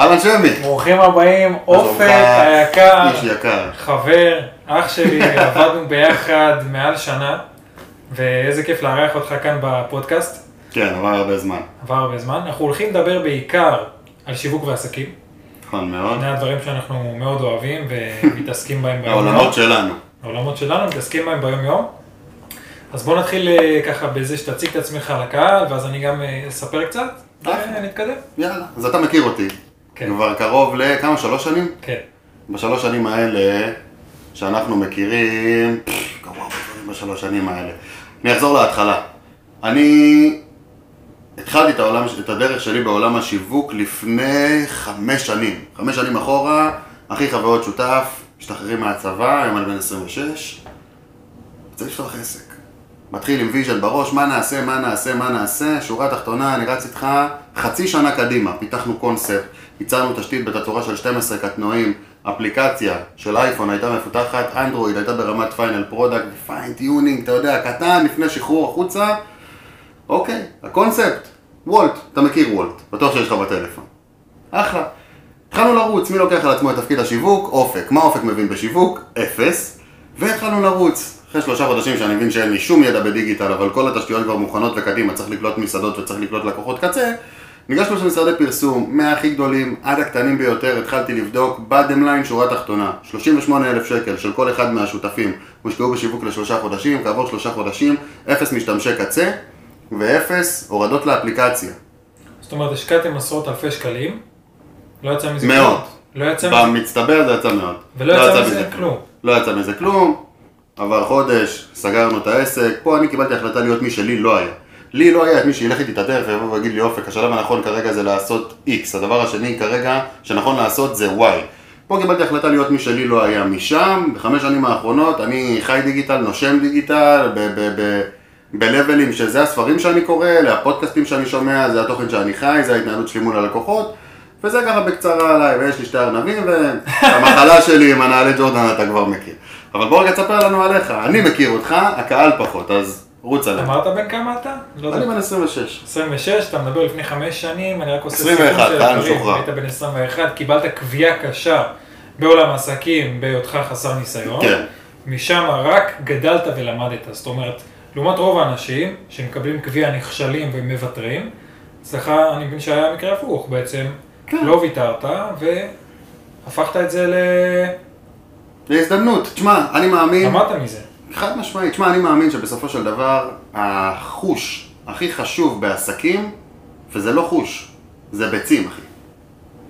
אהלן שמי. ברוכים הבאים, אופק? היקר, איש יקר. חבר, אח שלי, עבדנו ביחד מעל שנה, ואיזה כיף לארח אותך כאן בפודקאסט, כן, עבר הרבה זמן. עבר הרבה זמן. אנחנו הולכים לדבר בעיקר על שיווק ועסקים, נכון מאוד. שני הדברים שאנחנו מאוד אוהבים ומתעסקים בהם ביום יום. העולמות שלנו. העולמות שלנו, מתעסקים בהם ביום יום. אז בוא נתחיל אה, ככה בזה שתציג את עצמך לקהל, ואז אני גם אה, אספר קצת. ונתקדם. יאללה. אז אתה מכיר אותי. כן. כבר קרוב לכמה? שלוש שנים? כן. בשלוש שנים האלה, שאנחנו מכירים, קרו הרבה דברים בשלוש שנים האלה. אני אחזור להתחלה. אני התחלתי את, העולם, את הדרך שלי בעולם השיווק לפני חמש שנים. חמש שנים אחורה, אחי חברות שותף, משתחררים מהצבא, היום אני בן 26, רוצה לפתוח עסק. מתחיל עם vision בראש, מה נעשה, מה נעשה, מה נעשה, שורה תחתונה, אני רץ איתך חצי שנה קדימה, פיתחנו קונספט, ייצרנו תשתית בתצורה של 12 קטנועים, אפליקציה של אייפון הייתה מפותחת, אנדרואיד הייתה ברמת final product, fine tuning, אתה יודע, קטן לפני שחרור החוצה, אוקיי, הקונספט, וולט, אתה מכיר וולט, בטוח שיש לך בטלפון. אחלה. התחלנו לרוץ, מי לוקח על עצמו את תפקיד השיווק? אופק. מה אופק מבין בשיווק? אפס. והתחלנו לרוץ. אחרי שלושה חודשים שאני מבין שאין לי שום ידע בדיגיטל, אבל כל התשתיות כבר מוכנות וקדימה, צריך לקלוט מסעדות וצריך לקלוט לקוחות קצה, ניגשנו למשרדי פרסום, מהכי גדולים עד הקטנים ביותר, התחלתי לבדוק בדם ליין שורה תחתונה, 38 אלף שקל של כל אחד מהשותפים הושקעו בשיווק לשלושה חודשים, כעבור שלושה חודשים, אפס משתמשי קצה ואפס הורדות לאפליקציה. זאת אומרת, השקעתם עשרות אלפי שקלים, לא יצא מזה מאות. כלום. לא יצא מזה במצטבר זה יצא מאוד. ולא יצא מזה כלום. לא יצא מזה כלום, עבר חודש, סגרנו את העסק, פה אני קיבלתי החלטה להיות מי שלי לא היה. לי לא היה את מי שילך איתי את הדרך ויבוא ויגיד לי אופק, השלב הנכון כרגע זה לעשות X, הדבר השני כרגע שנכון לעשות זה Y. פה קיבלתי החלטה להיות מי שלי לא היה משם, בחמש שנים האחרונות אני חי דיגיטל, נושם דיגיטל, בלבלים שזה הספרים שאני קורא, אלה הפודקאסטים שאני שומע, זה התוכן שאני חי, זה ההתנהלות שלי מול הלקוחות. וזה ככה בקצרה עליי, ויש לי שתי ארנבים, והמחלה שלי עם הנעלי ג'ורדן אתה כבר מכיר. אבל בוא רגע תספר לנו עליך, אני מכיר אותך, הקהל פחות, אז רוץ עליי. אמרת בן כמה אתה? לא. אני בן 26. 26, אתה מדבר לפני חמש שנים, אני רק עושה 21, של הדברים. משוחרר. היית בן 21, קיבלת קביעה קשה בעולם העסקים בהיותך חסר ניסיון. כן. משם רק גדלת ולמדת, זאת אומרת, לעומת רוב האנשים שמקבלים קביעה נכשלים ומוותרים, אצלך אני מבין שהיה מקרה הפוך בעצם, כן. לא ויתרת והפכת את זה ל... זה הזדמנות, תשמע, אני מאמין, למדת מזה. חד משמעית, תשמע, אני מאמין שבסופו של דבר, החוש הכי חשוב בעסקים, וזה לא חוש, זה ביצים, אחי.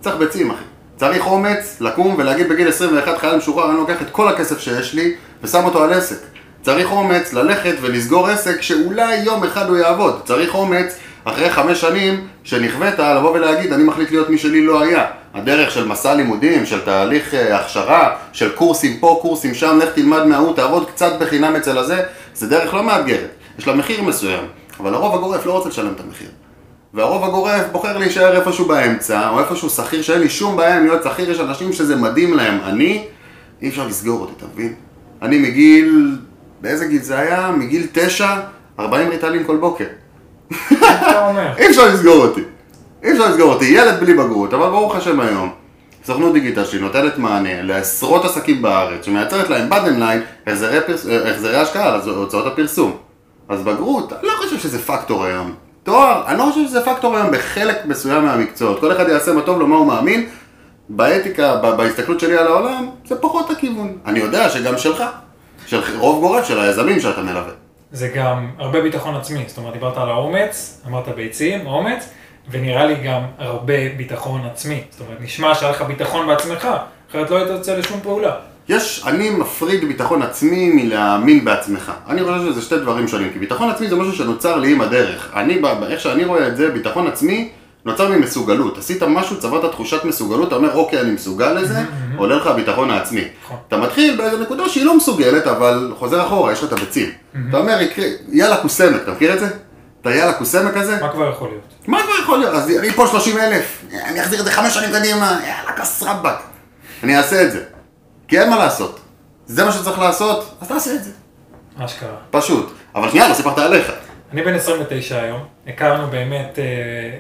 צריך ביצים, אחי. צריך אומץ לקום ולהגיד בגיל 21 חייל משוחרר, אני לוקח את כל הכסף שיש לי ושם אותו על עסק. צריך אומץ ללכת ולסגור עסק שאולי יום אחד הוא יעבוד. צריך אומץ אחרי חמש שנים שנכווית לבוא ולהגיד אני מחליט להיות מי שלי לא היה. הדרך של מסע לימודים, של תהליך אה, הכשרה, של קורסים פה, קורסים שם, לך תלמד מההוא, תעבוד קצת בחינם אצל הזה, זה דרך לא מאתגרת. יש לה מחיר מסוים, אבל הרוב הגורף לא רוצה לשלם את המחיר. והרוב הגורף בוחר להישאר איפשהו באמצע, או איפשהו שכיר שאין לי שום בעיה עם להיות שכיר, יש אנשים שזה מדהים להם. אני, אי אפשר לסגור אותי, אתה מבין? אני מגיל, באיזה גיל זה היה? מגיל תשע, 40 ריטלין כל בוקר. אי אפשר לסגור אותי. אי אפשר לסגור אותי, ילד בלי בגרות, אבל ברוך השם היום. סוכנות דיגיטל שלי נותנת מענה לעשרות עסקים בארץ, שמייצרת להם בדם ליין החזרי, השקעה על הוצאות הפרסום. אז בגרות, אני לא חושב שזה פקטור היום. תואר, אני לא חושב שזה פקטור היום בחלק מסוים מהמקצועות. כל אחד יעשה מה טוב לו, מה הוא מאמין. באתיקה, בהסתכלות שלי על העולם, זה פחות הכיוון. אני יודע שגם שלך. של רוב גורף של היזמים שאתה מלווה. זה גם הרבה ביטחון עצמי, זאת אומרת, דיברת על האומץ, אמרת ביצים, אומץ, ונראה לי גם הרבה ביטחון עצמי. זאת אומרת, נשמע שהיה לך ביטחון בעצמך, אחרת לא היית יוצא לשום פעולה. יש, אני מפריד ביטחון עצמי מלהאמין בעצמך. אני חושב שזה שתי דברים שונים, כי ביטחון עצמי זה משהו שנוצר לי עם הדרך. אני, איך שאני רואה את זה, ביטחון עצמי נוצר ממסוגלות. עשית משהו, צברת תחושת מסוגלות, אתה אומר, אוקיי, אני מסוגל לזה, עולה לך הביטחון העצמי. נכון. אתה מתחיל באיזו נקודה שהיא לא מסוגלת, אבל חוזר אחורה, יש לך את הביצים. אתה אומר, יאללה קוסמק, אתה מכיר את זה? את היאללה קוסמק הזה? מה כבר יכול להיות? מה כבר יכול להיות? אז אני פה 30 אלף, אני אחזיר את זה חמש שנים קדימה, יאללה, כס רבאק. אני אעשה את זה. כי אין מה לעשות. זה מה שצריך לעשות, אז תעשה את זה. אשכרה. פשוט. אבל שנייה, לא סיפרת עליך. אני בן 29 היום, הכרנו באמת, אה,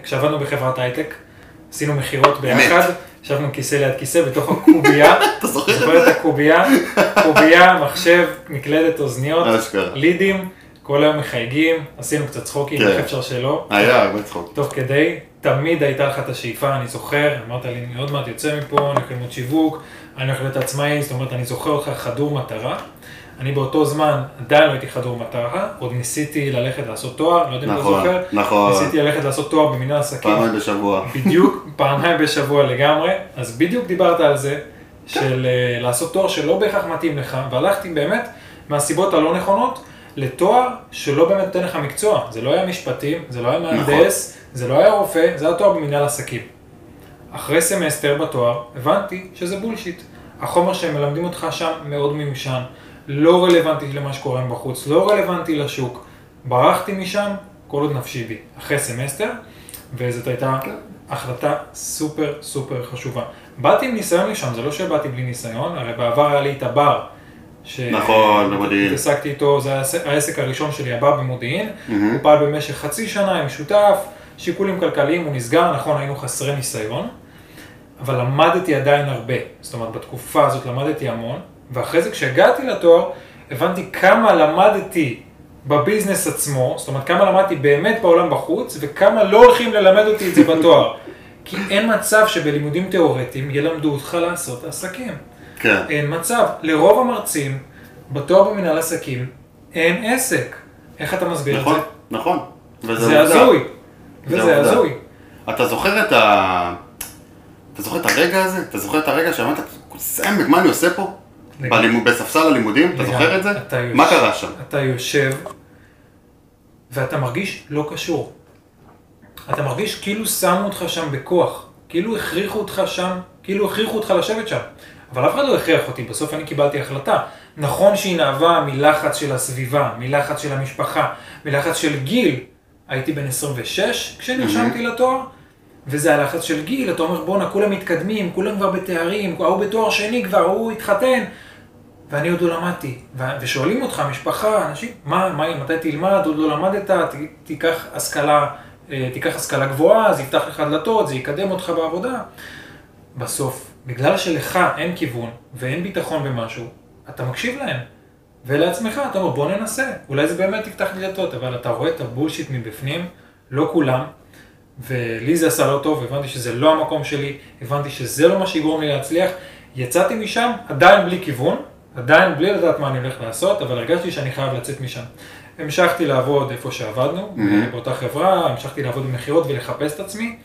כשעבדנו בחברת הייטק, עשינו מכירות. ביחד, ישבנו כיסא ליד כיסא בתוך הקובייה. אתה זוכר את זה? הקובייה? קובייה, מחשב, מקלדת, אוזניות. לידים, כל היום מחייגים, עשינו קצת צחוקים, כן. איך אפשר שלא. היה הרבה צחוק. תוך כדי, תמיד הייתה לך את השאיפה, אני זוכר, אמרת לי, אני עוד מעט יוצא מפה, אני הולך ללמוד שיווק, אני הולך להיות עצמאי, זאת אומרת, אני זוכר אותך חדור מטרה. אני באותו זמן עדיין לא הייתי חדור מטרה, עוד ניסיתי ללכת לעשות תואר, לא יודע אם אתה נכון, זוכר, נכון. ניסיתי ללכת לעשות תואר במנהל עסקים, פעמיים בשבוע. בדיוק, פעמיים בשבוע לגמרי, אז בדיוק דיברת על זה, של אה, לעשות תואר שלא בהכרח מתאים לך, והלכתי באמת מהסיבות הלא נכונות לתואר שלא באמת נותן לך מקצוע, זה לא היה משפטים, זה לא היה מהנדס, זה לא היה רופא, זה היה תואר במנהל עסקים. אחרי סמסטר בתואר, הבנתי שזה bullshit. החומר שהם מלמדים אותך שם מאוד מיושן, לא רלוונטי למה שקורה בחוץ, לא רלוונטי לשוק. ברחתי משם, כל עוד נפשי בי, אחרי סמסטר, וזאת הייתה החלטה סופר סופר חשובה. באתי עם ניסיון לשם, זה לא שבאתי בלי ניסיון, הרי בעבר היה לי את הבר. ש- נכון, במודיעין. התעסקתי איתו, זה העסק הראשון שלי, הבר במודיעין. הוא פעל במשך חצי שנה עם שותף, שיקולים כלכליים, הוא נסגר, נכון, היינו חסרי ניסיון, אבל למדתי עדיין הרבה. זאת אומרת, בתקופה הזאת למדתי המון, ואחרי זה כשהגעתי לתואר, הבנתי כמה למדתי בביזנס עצמו, זאת אומרת, כמה למדתי באמת בעולם בחוץ, וכמה לא הולכים ללמד אותי את זה בתואר. כי אין מצב שבלימודים תיאורטיים ילמדו אותך לעשות עסקים. כן. אין מצב. לרוב המרצים, בתואר במנהל עסקים, אין עסק. איך אתה מסביר את נכון, זה? נכון. וזה זה. הזוי. זה וזה. הזוי. אתה זוכר את ה... אתה זוכר את הרגע הזה? אתה זוכר את הרגע שאמרת, סמק, מה אני עושה פה? בלימוד- בספסל הלימודים? אתה. זוכר את זה? מה קרה שם? אתה יושב ואתה מרגיש לא קשור. אתה מרגיש כאילו שמו אותך שם בכוח, כאילו הכריחו אותך שם, כאילו הכריחו אותך לשבת שם. אבל אף אחד לא הכריח אותי, בסוף אני קיבלתי החלטה. נכון שהיא נאבה מלחץ של הסביבה, מלחץ של המשפחה, מלחץ של גיל. הייתי בן 26 כשנרשמתי לתואר, וזה הלחץ של גיל, אתה אומר בואנה כולם מתקדמים, כולם כבר בתארים, ההוא בתואר שני כבר, ההוא התחתן. ואני עוד לא למדתי, ו- ושואלים אותך, משפחה, אנשים, מה, מה, מתי תלמד, עוד לא למדת, ת, תיקח השכלה, אה, תיקח השכלה גבוהה, זה יפתח לך דלתות, זה יקדם אותך בעבודה. בסוף, בגלל שלך אין כיוון ואין ביטחון במשהו, אתה מקשיב להם. ולעצמך, אתה אומר, בוא ננסה, אולי זה באמת יפתח דלתות, אבל אתה רואה את הבולשיט מבפנים, לא כולם, ולי זה עשה לא טוב, הבנתי שזה לא המקום שלי, הבנתי שזה לא מה שיגרום לי להצליח. יצאתי משם עדיין בלי כיוון, עדיין בלי לדעת מה אני הולך לעשות, אבל הרגשתי שאני חייב לצאת משם. המשכתי לעבוד איפה שעבדנו, Mhm. באותה חברה, המשכתי לעבוד במכירות ולחפש את עצמי,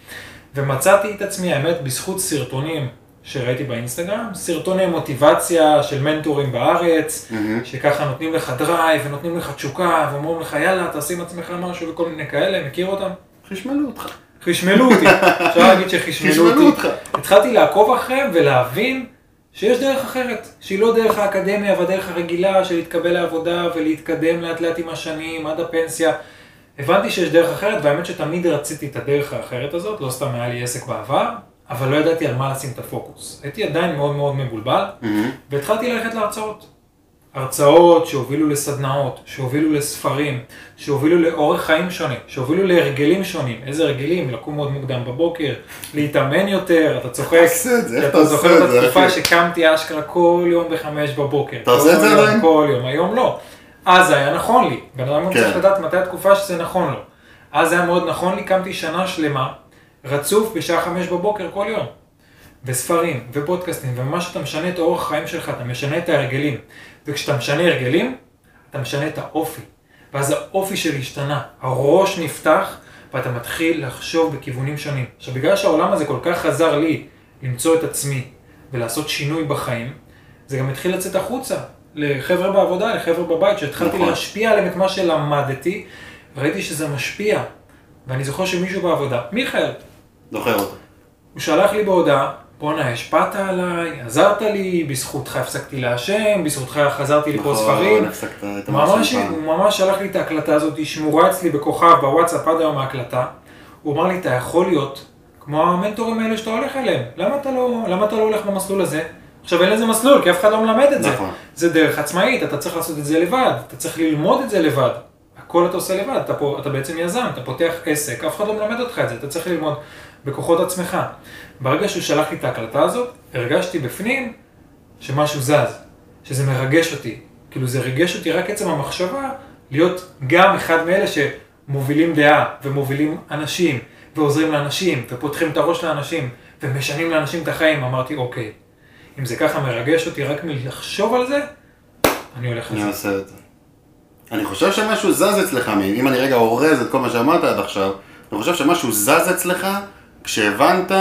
ומצאתי את עצמי, האמת, בזכות סרטונים שראיתי באינסטגרם, סרטוני מוטיבציה של מנטורים בארץ, מהמם. שככה נותנים לך drive ונותנים לך תשוקה, ואומרים לך יאללה, תעשי עם עצמך משהו וכל מיני כאלה, מכיר אותם? חשמלו אותך. חשמלו אותי, אפשר להגיד שחשמלו חשמלו אותי. אותך. התחלתי לעקוב אחריהם ולהבין שיש דרך אחרת, שהיא לא דרך האקדמיה והדרך הרגילה של להתקבל לעבודה ולהתקדם לאט לאט עם השנים עד הפנסיה. הבנתי שיש דרך אחרת, והאמת שתמיד רציתי את הדרך האחרת הזאת, לא סתם היה לי עסק בעבר, אבל לא ידעתי על מה לשים את הפוקוס. הייתי עדיין מאוד מאוד מבולבל, מהמם. והתחלתי ללכת להרצאות. הרצאות שהובילו לסדנאות, שהובילו לספרים, שהובילו לאורח חיים שונה, שהובילו להרגלים שונים. איזה הרגלים? לקום מאוד מוקדם בבוקר, להתאמן יותר, אתה צוחק. תעשה את זה, איך אתה אתה עושה זוכר את את זה, התקופה אחי? שקמתי אשכרה כל יום בחמש בבוקר. אתה עושה את זה עדיין? כל יום, היום לא. אז זה היה נכון לי, בן אדם כן. צריך לדעת מתי התקופה שזה נכון לו. אז זה היה מאוד נכון לי, קמתי שנה שלמה, רצוף בשעה חמש בבוקר כל יום. וספרים, ופודקאסטים, וממש שאתה משנה את אורח החיים שלך, אתה משנה את ההרגלים. וכשאתה משנה הרגלים, אתה משנה את האופי. ואז האופי שלי השתנה, הראש נפתח, ואתה מתחיל לחשוב בכיוונים שונים. עכשיו, בגלל שהעולם הזה כל כך עזר לי למצוא את עצמי ולעשות שינוי בחיים, זה גם התחיל לצאת החוצה, לחבר'ה בעבודה, לחבר'ה בבית, שהתחלתי נכון. להשפיע עליהם את מה שלמדתי, ראיתי שזה משפיע. ואני זוכר שמישהו בעבודה, מיכאל, זוכר אותו. הוא שלח לי בהודעה, בואנה, השפעת עליי, עזרת לי, בזכותך הפסקתי לעשן, בזכותך חזרתי לקרוא ספרים. נכון, מה ממש. הוא ממש שלח לי את ההקלטה הזאת, היא שמורה אצלי בכוכב בוואטסאפ עד היום ההקלטה. הוא אמר לי, אתה יכול להיות כמו המנטורים האלה שאתה הולך אליהם, למה אתה לא, למה אתה לא הולך במסלול הזה? עכשיו אין לזה מסלול, כי אף אחד לא מלמד את זה. נכון. זה דרך עצמאית, אתה צריך לעשות את זה לבד, אתה צריך ללמוד את זה לבד. הכל אתה עושה לבד, אתה, פה, אתה בעצם יזם, אתה פותח עסק, אף אחד לא מלמד אותך את זה, אתה צריך ללמוד בכוחות עצמך. ברגע שהוא שלח לי את ההקלטה הזאת, הרגשתי בפנים שמשהו זז, שזה מרגש אותי. כאילו זה ריגש אותי רק עצם המחשבה להיות גם אחד מאלה שמובילים דעה ומובילים אנשים ועוזרים לאנשים ופותחים את הראש לאנשים ומשנים לאנשים את החיים. אמרתי, אוקיי, אם זה ככה מרגש אותי רק מלחשוב על זה, אני הולך על אני. עושה את זה. אני חושב שמשהו זז אצלך, אם אני רגע אורז את כל מה שאמרת עד עכשיו, אני חושב שמשהו זז אצלך כשהבנת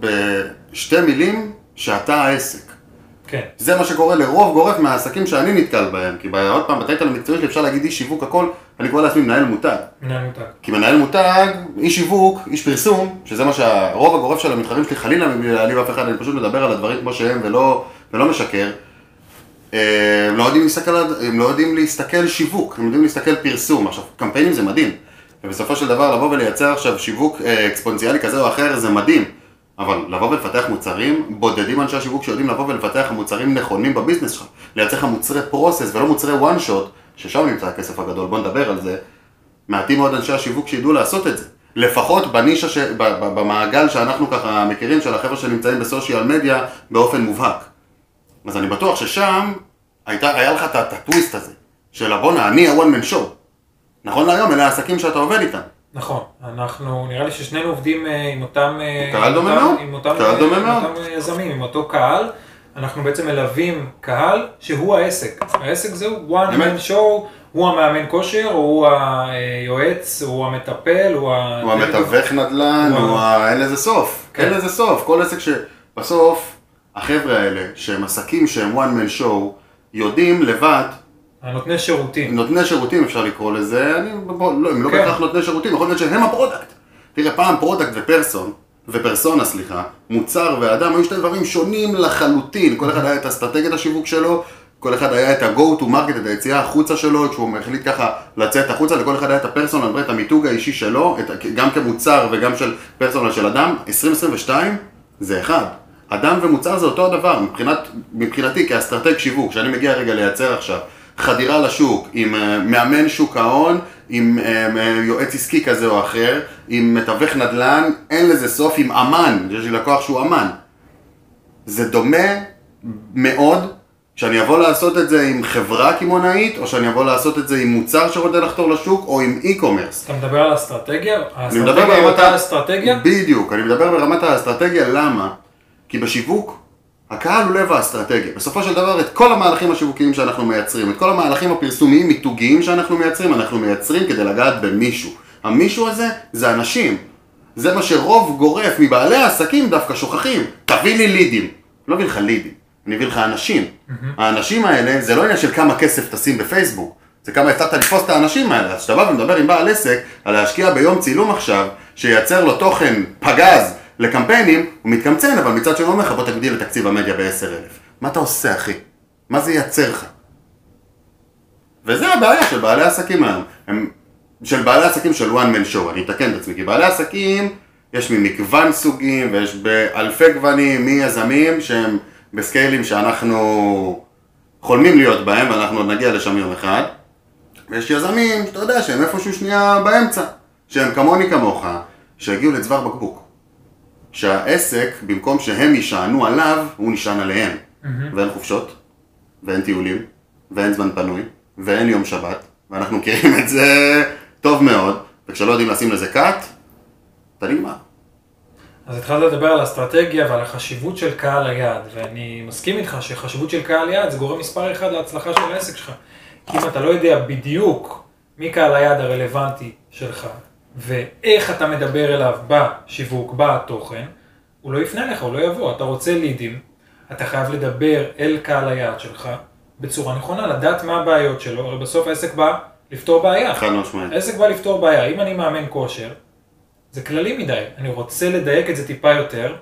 בשתי מילים שאתה העסק. כן, זה מה שקורה לרוב גורף מהעסקים שאני נתקל בהם. כי עוד פעם, בטייטל המקצועי שלי אפשר להגיד איש שיווק הכל, אני קורא לעצמי מנהל מותג. מנהל מותג. כי מנהל מותג, איש שיווק, איש פרסום, שזה מה שהרוב הגורף של המתחרים שלי, חלילה מבלי להעליב אף אחד, אני פשוט מדבר על הדברים כמו שהם ולא, ולא משקר. אה, הם לא יודעים להסתכל, הם לא יודעים להסתכל שיווק, הם יודעים להסתכל פרסום. עכשיו, קמפיינים זה מדהים. ובסופו של דבר לבוא ולייצר עכשיו שיווק אה, אקספוננציאלי כזה או אחר זה מדהים. אבל לבוא ולפתח מוצרים, בודדים אנשי השיווק שיודעים לבוא ולפתח מוצרים נכונים בביזנס שלך. לייצר לך מוצרי פרוסס ולא מוצרי one shot, ששם נמצא הכסף הגדול, בוא נדבר על זה. מעטים מאוד אנשי השיווק שידעו לעשות את זה. לפחות בנישה, ש... במעגל שאנחנו ככה מכירים, של החבר'ה שנמצאים בסושיאל מדיה באופן מובהק. אז אני בטוח ששם הייתה, היה לך את הטוויסט הזה, של בואנה, אני ה-one man show. נכון להיום, אלה העסקים שאתה עובד איתם. נכון, אנחנו, נראה לי ששנינו עובדים אה, עם אותם... אה, קהל עם דומה מאוד. עם אותם, אה, עם. אותם יזמים, עם אותו קהל. אנחנו בעצם מלווים קהל שהוא העסק. העסק זהו one man show, הוא המאמן כושר, הוא היועץ, הוא המטפל, הוא ה... הוא המתווך נדל"ן, הוא הוא ה... אין לזה סוף. כן. אין לזה סוף. כל עסק שבסוף, החבר'ה האלה, שהם עסקים שהם one man show, יודעים לבד, הנותני שירותים. נותני שירותים אפשר לקרוא לזה, אני, בוא, לא, הם לא כן. בהכרח נותני שירותים, יכול להיות שהם ה product. תראה, פעם product ו person, ופרסונה, סליחה, מוצר ואדם, היו שני דברים שונים לחלוטין. כל אחד היה את אסטרטגיית השיווק שלו, כל אחד היה את ה-go to market, את היציאה החוצה שלו, כשהוא החליט ככה לצאת החוצה, לכל אחד היה את ה personal, את המיתוג האישי שלו, את, גם כמוצר וגם של personal של אדם. 2022 זה אחד. אדם ומוצר זה אותו הדבר, מבחינת, מבחינתי כאסטרטג שיווק, שאני מגיע רגע לייצר עכשיו חדירה לשוק עם אה, מאמן שוק ההון, עם אה, אה, יועץ עסקי כזה או אחר, עם מתווך נדל"ן, אין לזה סוף, עם אמן, יש לי לקוח שהוא אמן. זה דומה מאוד שאני אבוא לעשות את זה עם חברה קמעונאית, או שאני אבוא לעשות את זה עם מוצר שרוצה לחתור לשוק, או עם e-commerce. אתה מדבר על אסטרטגיה? אני מדבר האסטרטגיה ברמת אותה ה- אסטרטגיה? בדיוק, אני מדבר ברמת האסטרטגיה, למה? כי בשיווק, הקהל הוא לב האסטרטגיה. בסופו של דבר, את כל המהלכים השיווקיים שאנחנו מייצרים, את כל המהלכים הפרסומיים, מיתוגיים שאנחנו מייצרים, אנחנו מייצרים כדי לגעת במישהו. המישהו הזה זה אנשים. זה מה שרוב גורף מבעלי העסקים דווקא שוכחים. תביא לי לידים. לא אביא לך לידים, אני אביא לך אנשים. האנשים האלה, זה לא עניין של כמה כסף תשים בפייסבוק. זה כמה הצלחת לתפוס את האנשים האלה. אז כשאתה בא ומדבר עם בעל עסק על להשקיע ביום צילום עכשיו, שייצר לו תוכן פגז לקמפיינים, הוא מתקמצן, אבל מצד שני אומר לך בוא תגדיל את תקציב המדיה ב-10,000. מה אתה עושה אחי? מה זה ייצר לך? וזה הבעיה של בעלי עסקים היום. הם, של בעלי עסקים של one man show, אני אתקן את עצמי, כי בעלי עסקים יש ממגוון סוגים ויש באלפי גוונים מיזמים שהם בסקיילים שאנחנו חולמים להיות בהם ואנחנו עוד נגיע לשם יום אחד. ויש יזמים, שאתה יודע, שהם איפשהו שנייה באמצע, שהם כמוני כמוך, שהגיעו לצוואר בקבוק. שהעסק, במקום שהם יישענו עליו, הוא נשען עליהם. ואין חופשות, ואין טיולים, ואין זמן פנוי, ואין יום שבת, ואנחנו מכירים את זה טוב מאוד, וכשלא יודעים לשים לזה קאט, אתה נגמר. אז התחלת לדבר על אסטרטגיה ועל החשיבות של קהל היעד, ואני מסכים איתך שחשיבות של קהל יעד זה גורם מספר אחד להצלחה של העסק שלך. כי אם אתה לא יודע בדיוק מי קהל היעד הרלוונטי שלך, ואיך אתה מדבר אליו בשיווק, בתוכן, הוא לא יפנה אליך, הוא לא יבוא. אתה רוצה לידים, אתה חייב לדבר אל קהל היעד שלך בצורה נכונה, לדעת מה הבעיות שלו, הרי בסוף העסק בא לפתור בעיה. חד משמעית. העסק בא לפתור בעיה. אם אני מאמן כושר, זה כללי מדי. אני רוצה לדייק את זה טיפה יותר,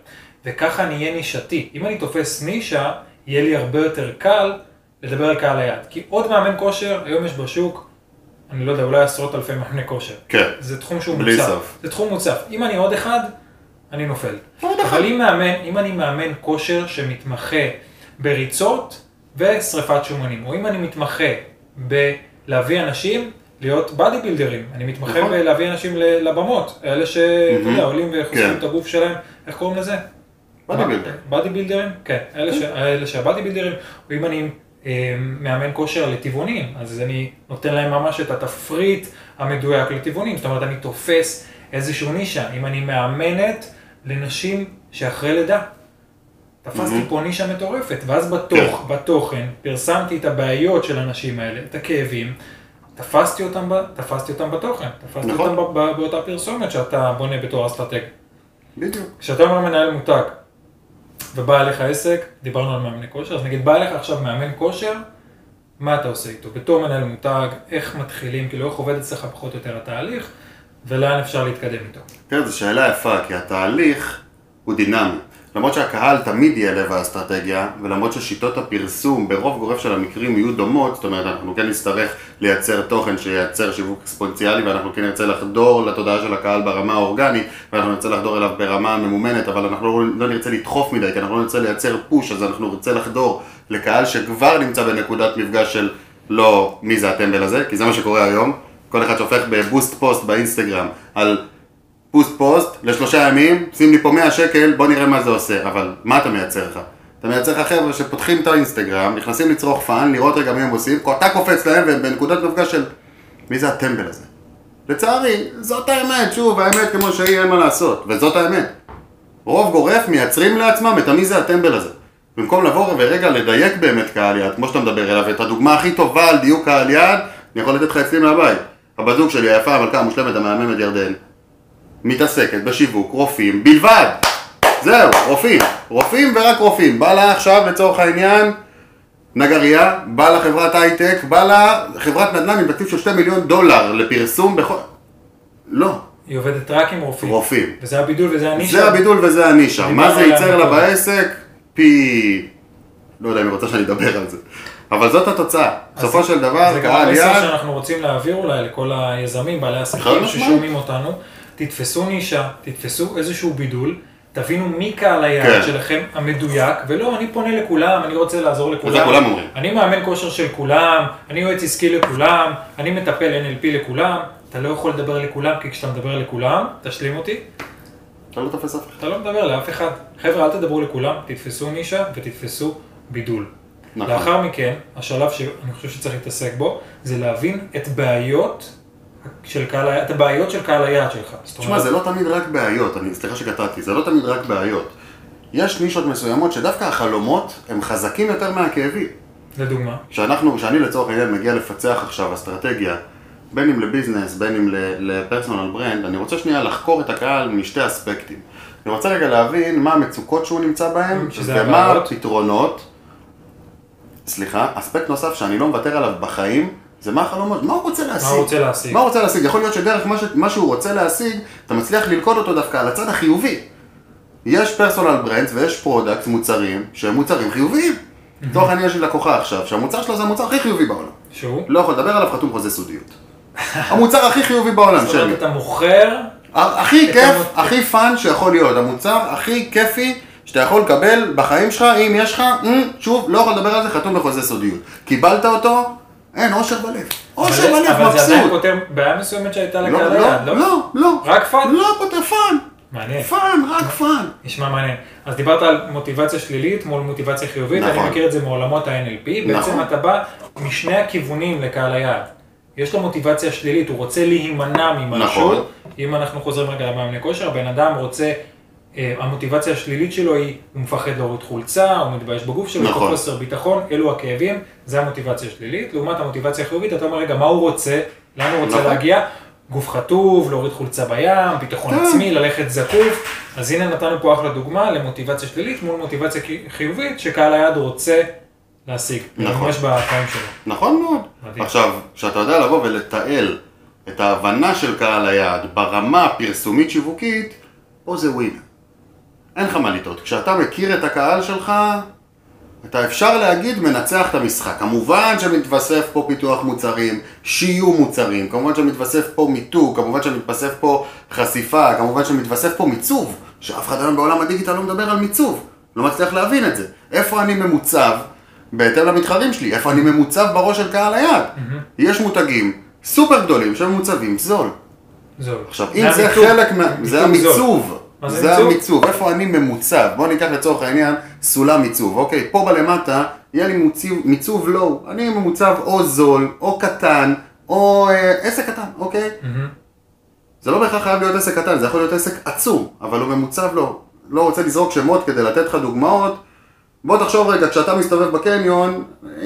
וככה אני אהיה נישתי. אם אני תופס נישה, יהיה לי הרבה יותר קל לדבר על קהל היעד. כי עוד מאמן כושר, היום יש בשוק, אני לא יודע, אולי עשרות אלפי מאמני כושר. כן. זה תחום שהוא בלי מוצף. סוף. זה תחום מוצף. אם אני עוד אחד, אני נופל. עוד אחד. אבל אם, מאמן, אם אני מאמן כושר שמתמחה בריצות ושריפת שומנים, או אם אני מתמחה בלהביא אנשים להיות באדי בילדרים. אני מתמחה נכון. בלהביא אנשים לבמות. אלה שאתה מהמם. יודע, עולים וחושפים כן. את הגוף שלהם, איך קוראים לזה? באדי בילדר. באדי בילדרים? כן, אלה ש- אלה שהבאדי בילדרים, או אם אני מאמן כושר לטבעונים, אז אני נותן להם ממש את התפריט המדויק לטבעונים, זאת אומרת אני תופס איזשהו נישה, אם אני מאמנת לנשים שאחרי לידה. תפסתי מהמם. פה נישה מטורפת, ואז בתוך, בתוכן, פרסמתי את הבעיות של הנשים האלה, את הכאבים, תפסתי אותם, תפסתי אותם בתוכן, תפסתי נכון. אותם באותה פרסומת שאתה בונה בתור אסטרטג. בדיוק. כשאתה אומר מנהל מותג ובא אליך עסק, דיברנו על מאמני כושר, אז נגיד בא אליך עכשיו מאמן כושר, מה אתה עושה איתו? בתור מנהל מותג, איך מתחילים, כאילו איך עובד אצלך פחות או יותר התהליך, ולאן אפשר להתקדם איתו. תראה, זו שאלה יפה, כי התהליך הוא דינמי. למרות שהקהל תמיד יהיה לב האסטרטגיה, ולמרות ששיטות הפרסום ברוב גורף של המקרים יהיו דומות, זאת אומרת, אנחנו כן נצטרך לייצר תוכן שייצר שיווק אקספוננציאלי, ואנחנו כן נרצה לחדור לתודעה של הקהל ברמה האורגנית, ואנחנו נרצה לחדור אליו ברמה ממומנת, אבל אנחנו לא, נרצה לדחוף מדי, כי אנחנו לא נרצה לייצר פוש, אז אנחנו נרצה לחדור לקהל שכבר נמצא בנקודת מפגש של לא מי זה הטמבל הזה, כי זה מה שקורה היום. כל אחד שהופך ב boost post באינסטגרם על post post לשלושה ימים, שים לי פה 100 שקל, בוא נראה מה זה עושה. אבל מה אתה מייצר לך? אתה מייצר לך חבר'ה שפותחים את האינסטגרם, נכנסים לצרוך fun, לראות רגע מי הם עושים, אתה קופץ להם והם בנקודת מפגש של מי זה הטמבל הזה? לצערי, זאת האמת, שוב, האמת כמו שהיא, אין מה לעשות, וזאת האמת. רוב גורף מייצרים לעצמם את המי זה הטמבל הזה. במקום לבוא ורגע לדייק באמת קהל יעד, כמו שאתה מדבר אליו, את הדוגמה הכי טובה על דיוק קהל יעד, אני יכול לתת לך אצלי מהבית. הבת זוג שלי, היפה, המלכה המושלמת, המהממת ירדן, מתעסקת בשיווק רופאים בלבד. זהו, רופאים. רופאים ורק רופאים. בא לה עכשיו, לצורך העניין, נגרייה, בא לה חברת הייטק, בא לה חברת נדל"ן עם תקציב של 2 מיליון דולר לפרסום בכל... לא, היא עובדת רק עם רופאים. רופאים. וזה הבידול וזה הנישה. זה הבידול וזה הנישה. מה זה ייצר לה. בעסק? פי... לא יודע אם היא רוצה שאני אדבר על זה. אבל זאת התוצאה. בסופו של דבר, זה גם קהל המסר. שאנחנו רוצים להעביר אולי לכל היזמים, בעלי עסקים משמעית. ששומעים אותנו. תתפסו נישה, תתפסו איזשהו בידול, תבינו מי קהל היעד כן. שלכם המדויק, ולא, אני פונה לכולם, אני רוצה לעזור לכולם. וזה כולם אומרים. אני מאמן כושר של כולם, אני יועץ עסקי לכולם, אני מטפל NLP לכולם. אתה לא יכול לדבר לכולם, כי כשאתה מדבר לכולם, תשלים אותי, אתה לא תופס אף אחד. אתה לא מדבר לאף אחד. חבר'ה, אל תדברו לכולם, תתפסו נישה ותתפסו בידול. נכון. לאחר מכן, השלב שאני חושב שצריך להתעסק בו, זה להבין את בעיות של קהל, את הבעיות של קהל היעד שלך. תשמע, זה לא תמיד רק בעיות, אני, סליחה שקטעתי, זה לא תמיד רק בעיות. יש נישות מסוימות שדווקא החלומות הם חזקים יותר מהכאבים. לדוגמה, כשאנחנו, כשאני לצורך העניין מגיע לפצח עכשיו אסטרטגיה, בין אם ל business, בין אם ל personal brand, אני רוצה שנייה לחקור את הקהל משתי אספקטים. אני רוצה רגע להבין מה המצוקות שהוא נמצא בהן, ומה הבעיות. הפתרונות. סליחה, אספקט נוסף שאני לא מוותר עליו בחיים, זה מה החלומות, מה הוא רוצה להשיג. מה הוא רוצה להשיג? מה הוא רוצה להשיג? יכול להיות שדרך מה, ש... מה שהוא רוצה להשיג, אתה מצליח ללכוד אותו דווקא על הצד החיובי. יש personal brands ויש product, מוצרים, שהם מוצרים חיוביים. לצורך העניין יש לי לקוחה עכשיו, שהמוצר שלו זה המוצר הכי חיובי בעולם. שהוא? לא יכול לדבר עליו, חתום חוזה סודיות. המוצר הכי חיובי בעולם, זאת שלי. אומרת, אתה מוכר, הכי כיף, הכי fun שיכול להיות. המוצר הכי כיפי שאתה יכול לקבל בחיים שלך, אם יש לך, שוב, לא יכול לדבר על זה, חתום בחוזה סודיות. קיבלת אותו, אין, אושר בלב. אושר בלב, אבל זה עדיין מבסוט. פותר בעיה מסוימת שהייתה לא, לקהל לא, היעד, לא? לא, לא. רק fun? לא פותר fun. מעניין. fun, רק fun. נשמע מעניין. אז דיברת על מוטיבציה שלילית מול מוטיבציה חיובית, נכון. אני מכיר את זה מעולמות ה-NLP, בעצם נכון. אתה בא משני הכיוונים לקהל היעד. יש לו מוטיבציה שלילית, הוא רוצה להימנע ממשהו. נכון. אם אנחנו חוזרים רגע למאמני כושר, הבן אדם רוצה, המוטיבציה השלילית שלו היא, הוא מפחד להוריד חולצה, הוא מתבייש בגוף שלו, נכון. חוסר ביטחון, אלו הכאבים, זה המוטיבציה השלילית. לעומת המוטיבציה החיובית, אתה אומר, רגע, מה הוא רוצה? לאן הוא רוצה נכון. להגיע? גוף חטוב, להוריד חולצה בים, ביטחון כן. עצמי, ללכת זקוף. אז הנה נתנו פה אחלה דוגמה למוטיבציה שלילית מול מוטיבציה חיובית, שקהל היעד רוצה להשיג. נכון. ממש בחיים שלו. נכון מאוד. מדהים. עכשיו, כשאתה יודע לבוא ולתעל את ההבנה של קהל היעד ברמה הפרסומית שיווקית, פה זה ווין. אין לך מה לטעות. כשאתה מכיר את הקהל שלך, אתה אפשר להגיד מנצח את המשחק. כמובן שמתווסף פה פיתוח מוצרים, שיהיו מוצרים, כמובן שמתווסף פה מיתוג, כמובן שמתווסף פה חשיפה, כמובן שמתווסף פה מיצוב, שאף אחד היום בעולם הדיגיטל לא מדבר על מיצוב, לא מצליח להבין את זה. איפה אני ממוצב בהתאם למתחרים שלי, איפה אני ממוצב בראש של קהל היעד. יש מותגים סופר גדולים שממוצבים זול. זול. עכשיו, אם זה המיתוג. חלק מה... זה. המיצוב. זה זה מיצוב? המיצוב, איפה אני ממוצב. בוא ניקח לצורך העניין סולם מיצוב. אוקיי, פה בלמטה יהיה לי מוציב, מיצוב לואו. אני ממוצב או זול, או קטן, או אה, עסק קטן, אוקיי? מהמם. זה לא בהכרח חייב להיות עסק קטן, זה יכול להיות עסק עצום, אבל הוא ממוצב לו. לא רוצה לזרוק שמות כדי לתת לך דוגמאות. בוא תחשוב רגע, כשאתה מסתובב בקניון,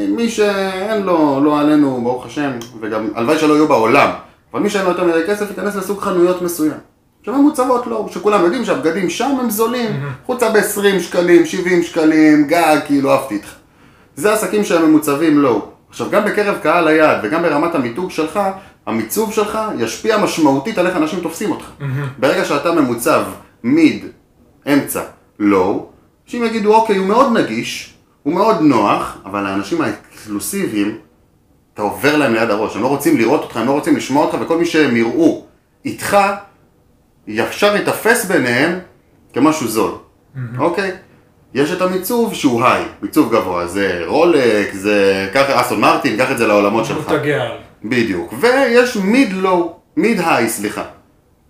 מי שאין לו, לא עלינו, ברוך השם, וגם הלוואי שלא יהיו בעולם, אבל מי שאין לו יותר מדי כסף, ייכנס לסוג חנויות מסוים. שממוצבות לו, שכולם יודעים שהבגדים שם הם זולים, חולצה ב-20 שקלים, 70 שקלים, גג, כאילו עפתי איתך. זה עסקים שהם ממוצבים לואו. עכשיו, גם בקרב קהל היעד וגם ברמת המיתוג שלך, המיצוב שלך ישפיע משמעותית על איך אנשים תופסים אותך. ברגע שאתה ממוצב מיד, אמצע, לואו, אנשים יגידו, אוקיי, הוא מאוד נגיש, הוא מאוד נוח, אבל האנשים האקסקלוסיביים, אתה עובר להם ליד הראש, הם לא רוצים לראות אותך, הם לא רוצים לשמוע אותך, וכל מי שהם יראו איתך, ישר ייתפס ביניהם כמשהו זול, אוקיי? יש את המיצוב שהוא היי, מיצוב גבוה, זה רולק, זה, קח אסטון מרטין, קח את זה לעולמות שלך. מותגי על. בדיוק. ויש מיד לואו, מיד היי, סליחה.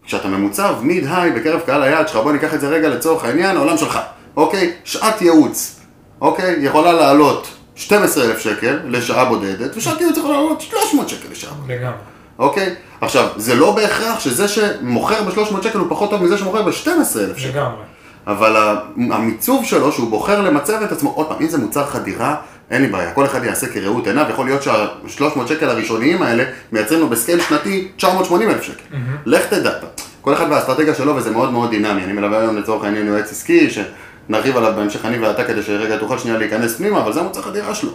כשאתה ממוצב מיד היי בקרב קהל היעד שלך, בוא ניקח את זה רגע לצורך העניין, העולם שלך, אוקיי? שעת ייעוץ, אוקיי? יכולה לעלות 12,000 שקל לשעה בודדת, ושעת ייעוץ יכולה לעלות 300 שקל לשעה בודדת, לגמרי. אוקיי? עכשיו, זה לא בהכרח שזה שמוכר ב-300 שקל הוא פחות טוב מזה שמוכר ב-12,000 שקל. לגמרי. אבל המיצוב שלו, שהוא בוחר למצב את עצמו, עוד פעם, אם זה מוצר חדירה, אין לי בעיה, כל אחד יעשה כראות עיניו, יכול להיות שה-300 שקל הראשוניים האלה מייצרים לו ב scale שנתי 980 אלף שקל. לך תדע. כל אחד והאסטרטגיה שלו, וזה מאוד מאוד דינמי. אני מלווה היום לצורך העניין יועץ עסקי, שנרחיב עליו בהמשך אני ואתה כדי שרגע תוכל שנייה להיכנס פנימה, אבל זה המוצר חדירה שלו.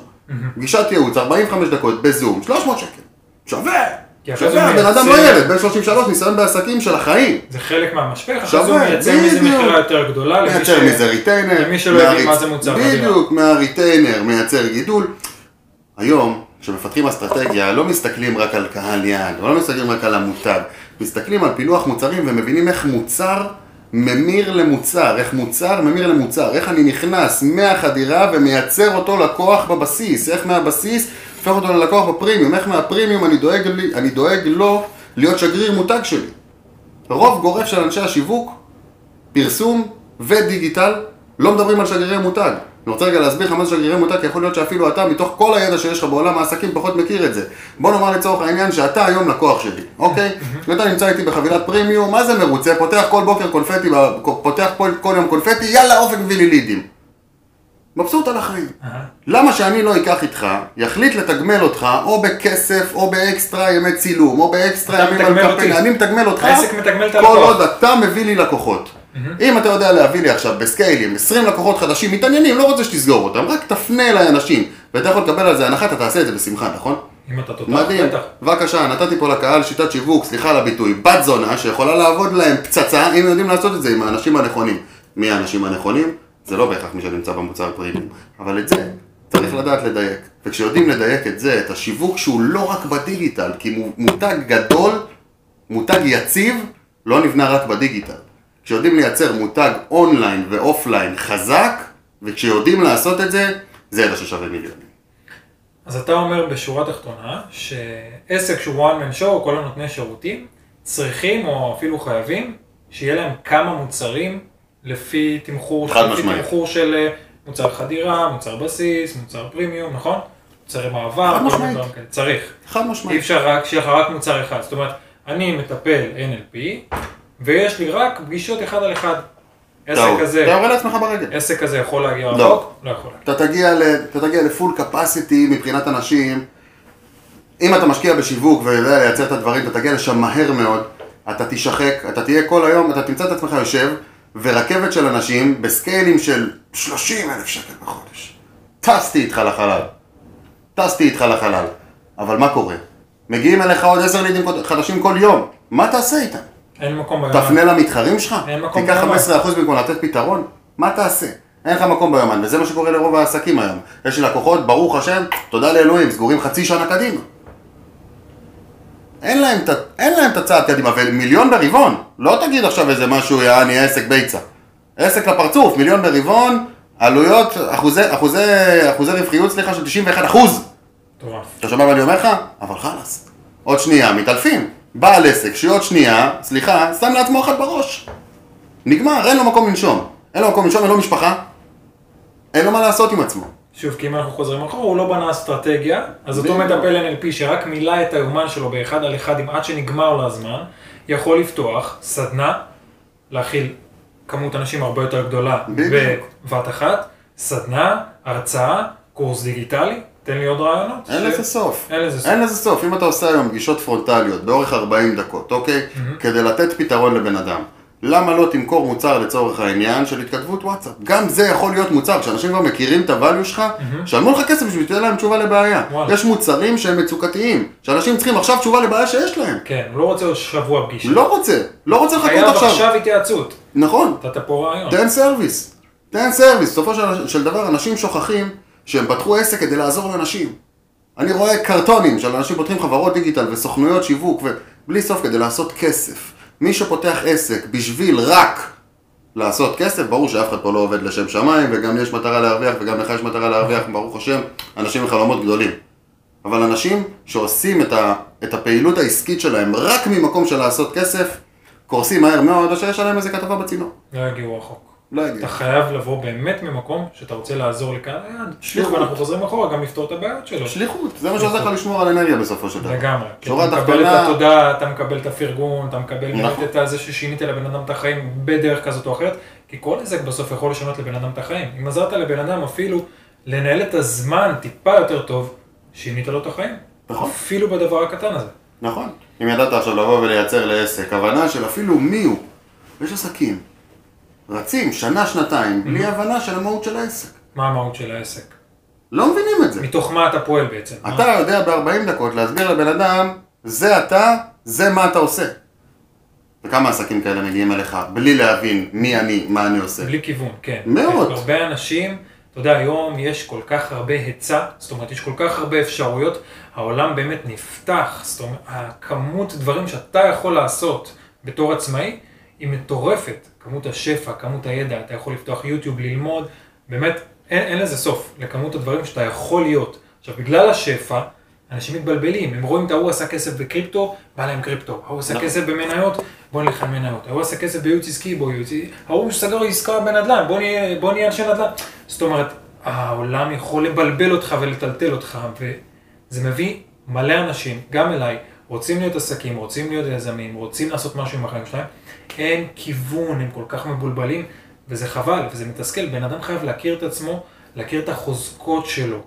פגישת ייעוץ, 45 דקות בזום, 300 שקל. שווה! הוא הבן אדם לא ילד, בן 33, ניסיון בעסקים של החיים. זה חלק מהמשפך, אחרי זה הוא מייצר מזה. מכירה יותר גדולה. למי מייצר ש- מזה retainer. למי שלא מהריצ- מה זה מוצר חדירה. בדיוק, מה retainer מייצר גידול. היום, כשמפתחים אסטרטגיה, לא מסתכלים רק על קהל יעד, לא מסתכלים רק על המותג, מסתכלים על פילוח מוצרים ומבינים איך מוצר ממיר למוצר, איך מוצר ממיר למוצר, איך אני נכנס מהחדירה ומייצר אותו לקוח בבסיס, איך מהבסיס הופך אותו ללקוח בפרימיום, איך מהפרימיום אני דואג, לי, אני דואג לו להיות שגריר מותג שלי. רוב גורף של אנשי השיווק פרסום ודיגיטל לא מדברים על שגרירי מותג. אני רוצה רגע להסביר לך מה זה שגרירי מותג, כי יכול להיות שאפילו אתה, מתוך כל הידע שיש לך בעולם העסקים, פחות מכיר את זה. בוא נאמר לצורך העניין שאתה היום לקוח שלי, אוקיי? ואתה נמצא איתי בחבילת פרימיום, מה זה מרוצה? פותח כל בוקר קונפטי, פותח כל, כל יום קונפטי, יאללה אופק מביא לי לידים. מבסוט על החיים. למה שאני לא אקח איתך, יחליט לתגמל אותך, או בכסף, או באקסטרה ימי צילום, או באקסטרה ימים על קמפיין. אני מתגמל אותך, העסק מתגמל את כל הלקוח. עוד אתה מביא לי לקוחות. אם אתה יודע להביא לי עכשיו בסקיילים 20 לקוחות חדשים מתעניינים, לא רוצה שתסגור אותם, רק תפנה אליי אנשים, ואתה יכול לקבל על זה הנחה, אתה תעשה את זה בשמחה, נכון? אם אתה תותח, מדהים. בבקשה, נתתי פה לקהל שיטת שיווק, סליחה על הביטוי, בת זונה, שיכולה לעבוד להם פצצה, אם יודעים לעשות את זה עם האנשים הנכונים. מי האנשים הנכונים? זה לא בהכרח מי שנמצא במוצר פרימיום, אבל את זה צריך לדעת לדייק. וכשיודעים לדייק את זה, את השיווק שהוא לא רק בדיגיטל, כי מו- מותג גדול, מותג יציב, לא נבנה רק בדיגיטל. כשיודעים לייצר מותג אונליין ואופליין חזק, וכשיודעים לעשות את זה, זה ידע ששווה מיליונים. אז אתה אומר בשורה תחתונה, שעסק שהוא one man show, כל הנותני שירותים, צריכים או אפילו חייבים, שיהיה להם כמה מוצרים לפי תמחור, חד לפי משמעית. תמחור של אה, מוצר חדירה, מוצר בסיס, מוצר פרימיום, נכון? מוצרי מעבר, חד כל מיני משמעית. דברים כאלה. צריך. חד אי משמעית. אפשר רק, שיהיה לך רק מוצר אחד. זאת אומרת, אני מטפל NLP, ויש לי רק פגישות אחד על אחד. עסק כזה, אתה יורה לעצמך ברגל. עסק כזה יכול להגיע לא. רחוק? לא יכול להגיע. אתה תגיע, ל, אתה תגיע לפול קפסיטי מבחינת אנשים. אם אתה משקיע בשיווק ויודע לייצר את הדברים, אתה תגיע לשם מהר מאוד. אתה תשחק, אתה תהיה כל היום, אתה תמצא את עצמך יושב, ורכבת של אנשים בסקיילים של 30 אלף שקל בחודש. טסתי איתך לחלל. טסתי איתך לחלל. אבל מה קורה? מגיעים אליך עוד 10 לידים חדשים כל יום. מה תעשה איתם? אין מקום ביומן. תפנה למתחרים שלך? אין מקום תיקח ביומן. 15% במקום לתת פתרון? מה תעשה? אין לך מקום ביומן, וזה מה שקורה לרוב העסקים היום. יש לי לקוחות, ברוך השם, תודה לאלוהים, סגורים חצי שנה קדימה. אין להם, את הצעד קדימה, ומיליון ברבעון. לא תגיד עכשיו איזה משהו, יעני עסק ביצה. עסק לפרצוף, מיליון ברבעון, עלויות, אחוזי, אחוזי, אחוזי רווחיות, סליחה, של 91 אחוז. מטורף. אתה שומע מה אני אומר לך? אבל חלאס. עוד שנייה מתעלפים. בעל עסק שעוד שנייה, סליחה, שם לעצמו אחת בראש. נגמר, אין לו מקום לנשום. אין לו מקום לנשום, אין לו משפחה. אין לו מה לעשות עם עצמו. שוב, כי אם אנחנו חוזרים אחורה, הוא לא בנה אסטרטגיה, אז אותו. מטפל NLP שרק מילא את היומן שלו באחד על אחד עם עד שנגמר לו הזמן, יכול לפתוח סדנה, להכיל כמות אנשים הרבה יותר גדולה. בבת אחת, סדנה, הרצאה, קורס דיגיטלי, תן לי עוד רעיונות. אין ש- לזה סוף. אין לזה סוף. אין לזה סוף. אם אתה עושה היום פגישות פרונטליות באורך 40 דקות, אוקיי? כדי לתת פתרון לבן אדם. למה לא תמכור מוצר לצורך העניין של התכתבות וואטסאפ? גם זה יכול להיות מוצר, כשאנשים כבר מכירים את הvalue שלך, שלמו לך כסף בשביל שתהיה להם תשובה לבעיה. וואלה. יש מוצרים שהם מצוקתיים, שאנשים צריכים עכשיו תשובה לבעיה שיש להם. כן, הוא לא רוצה שבוע פגישה. לא רוצה, לא רוצה לחכות חייב עכשיו. עכשיו התייעצות. נכון, נתת פה רעיון. תן service. תן service. בסופו של, של דבר אנשים שוכחים שהם פתחו עסק כדי לעזור לאנשים. אני רואה קרטונים של אנשים פותחים חברות דיגיטל וסוכנויות שיווק ובלי סוף כדי לעשות כסף. מי שפותח עסק בשביל רק לעשות כסף, ברור שאף אחד פה לא עובד לשם שמיים וגם יש מטרה להרוויח וגם לך יש מטרה להרוויח, ברוך השם, אנשים עם חלומות גדולים. אבל אנשים שעושים את, ה, את הפעילות העסקית שלהם רק ממקום של לעשות כסף, קורסים מהר מאוד או שיש עליהם איזה כתבה בצינור. לא יגיעו רחוק. לא אתה יגיע. חייב לבוא באמת ממקום שאתה רוצה לעזור לקהל היעד. שליחות. שוב, אנחנו חוזרים אחורה, גם לפתור את הבעיות שלו. שליחות, זה מה שעוזר לך לשמור על אנרגיה בסופו של דבר. לגמרי. שורה אתה מקבל את תחתונה, התודה, אתה מקבל את הפרגון, אתה מקבל נכון. באמת את זה ששינית לבן אדם את החיים בדרך כזאת או אחרת, כי כל עסק בסוף יכול לשנות לבן אדם את החיים. אם עזרת לבן אדם אפילו לנהל את הזמן טיפה יותר טוב, שינית לו את החיים. נכון. אפילו בדבר הקטן הזה. נכון. אם ידעת עכשיו לבוא ולייצר לעסק, הבנה של אפילו מי הוא, יש עסקים, רצים שנה, שנתיים, בלי הבנה של המהות של העסק. מה המהות של העסק? לא מבינים את זה. מתוך מה אתה פועל בעצם? אתה יודע ב-40 דקות להסביר לבן אדם, זה אתה, זה מה אתה עושה. וכמה עסקים כאלה מגיעים אליך בלי להבין מי אני, מה אני עושה. בלי כיוון, כן. מאוד. הרבה אנשים, אתה יודע, היום יש כל כך הרבה היצע, זאת אומרת, יש כל כך הרבה אפשרויות, העולם באמת נפתח, זאת אומרת, הכמות דברים שאתה יכול לעשות בתור עצמאי, היא מטורפת. כמות השפע, כמות הידע, אתה יכול לפתוח יוטיוב, ללמוד, באמת, אין, אין לזה סוף, לכמות הדברים שאתה יכול להיות. עכשיו, בגלל השפע, אנשים מתבלבלים, הם רואים את ההוא עשה כסף בקריפטו, בא להם קריפטו, ההוא עשה נכון. כסף במניות, בוא נלך על מניות, ההוא עשה כסף בייעוץ עסקי, בוא ייעוץ, ההוא סגר עסקה בנדל"ן, בוא נהיה, בוא נהיה אנשי נדל"ן. זאת אומרת, העולם יכול לבלבל אותך ולטלטל אותך, וזה מביא מלא אנשים, גם אליי, רוצים להיות עסקים, רוצים להיות יזמים, רוצים לעשות משהו עם החיים שלהם, אין כיוון, הם כל כך מבולבלים, וזה חבל, וזה מתסכל, בן אדם חייב להכיר את עצמו, להכיר את החוזקות שלו,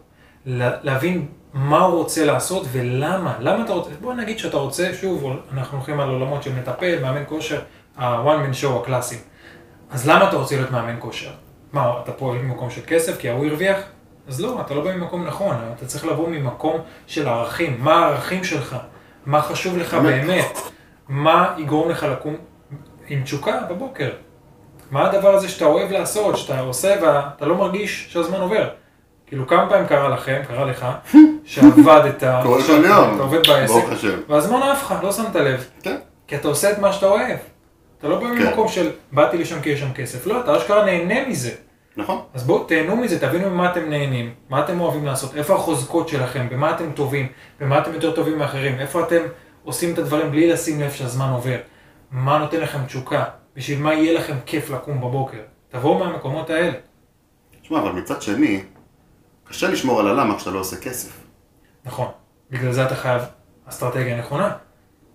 לה- להבין מה הוא רוצה לעשות ולמה, למה אתה רוצה, בוא נגיד שאתה רוצה, שוב, אנחנו הולכים על עולמות של מטפל, מאמן כושר, ה-one man show הקלאסיים. אז למה אתה רוצה להיות מאמן כושר? מה, אתה פועל ממקום של כסף כי ההוא הרוויח? אז לא, אתה לא בא ממקום נכון, אתה צריך לבוא ממקום של ערכים, מה הערכים שלך, מה חשוב לך באמת. באמת, מה יגרום לך לקום עם תשוקה בבוקר, מה הדבר הזה שאתה אוהב לעשות, שאתה עושה ואתה לא מרגיש שהזמן עובר. כאילו כמה פעמים קרה לכם, קרה לך, שעבדת, קורה כל יום. אתה עובד בעסק. והזמן עף לך, לא שמת לב. כן. כי אתה עושה את מה שאתה אוהב. אתה לא בא כן. ממקום של באתי לשם כי יש שם כסף. לא, אתה אשכרה נהנה מזה. נכון. אז בואו תהנו מזה, תבינו ממה אתם נהנים, מה אתם אוהבים לעשות, איפה החוזקות שלכם, במה אתם טובים, במה אתם יותר טובים מאחרים, איפה אתם עושים את הדברים בלי לשים לב שהזמן עובר, מה נותן לכם תשוקה, בשביל מה יהיה לכם כיף לקום בבוקר. תבואו מהמקומות האלה. תשמע, אבל מצד שני, קשה לשמור על הלמה כשאתה לא עושה כסף. נכון, בגלל זה אתה חייב אסטרטגיה נכונה.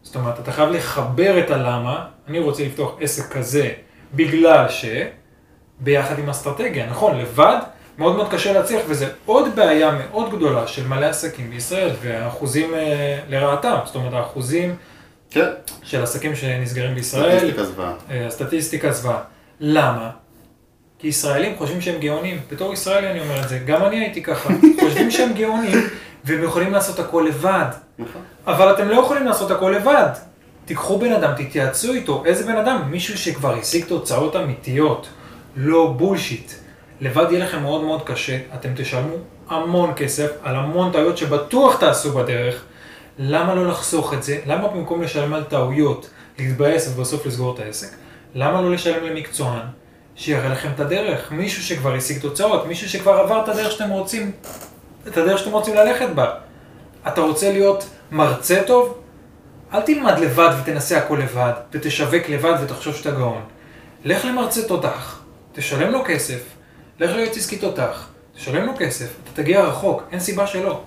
זאת אומרת, אתה חייב לחבר את הלמה, אני רוצה לפתוח עסק כזה בגלל ש... ביחד עם אסטרטגיה, נכון, לבד מאוד מאוד קשה להצליח, וזה עוד בעיה מאוד גדולה של מלא עסקים בישראל, והאחוזים אה, לרעתם, זאת אומרת, האחוזים כן. של עסקים שנסגרים בישראל, סטטיסטיקה זוועה. אה, הסטטיסטיקה זוועה. למה? כי ישראלים חושבים שהם גאונים. בתור ישראלי אני אומר את זה, גם אני הייתי ככה. חושבים שהם גאונים, והם יכולים לעשות הכל לבד. נכון. אבל אתם לא יכולים לעשות הכל לבד. תיקחו בן אדם, תתייעצו איתו. איזה בן אדם? מישהו שכבר השיג תוצאות אמיתיות. לא בולשיט. לבד יהיה לכם מאוד מאוד קשה, אתם תשלמו המון כסף על המון טעויות שבטוח תעשו בדרך. למה לא לחסוך את זה? למה במקום לשלם על טעויות, להתבאס ובסוף לסגור את העסק? למה לא לשלם למקצוען שיראה לכם את הדרך? מישהו שכבר השיג תוצאות, מישהו שכבר עבר את הדרך שאתם רוצים, את הדרך שאתם רוצים ללכת בה. אתה רוצה להיות מרצה טוב? אל תלמד לבד ותנסה הכל לבד, ותשווק לבד ותחשוב שאתה גאון. לך למרצה תותח, תשלם לו כסף, לך ליועץ עסקי תותח, תשלם לו כסף, אתה תגיע רחוק, אין סיבה שלא.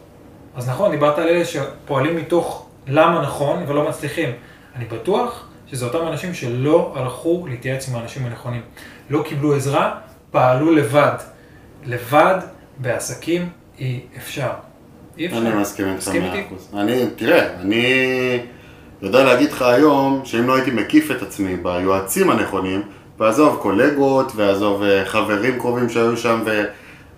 אז נכון, דיברת על אלה שפועלים מתוך למה נכון ולא מצליחים. אני בטוח שזה אותם אנשים שלא הלכו להתייעץ עם האנשים הנכונים. לא קיבלו עזרה, פעלו לבד. לבד בעסקים אי אפשר. אי אפשר. אני מסכים איתך מאה? אחוז. אני, תראה, אני יודע להגיד לך היום, שאם לא הייתי מקיף את עצמי ביועצים הנכונים, ועזוב קולגות, ועזוב אה, חברים קרובים שהיו שם,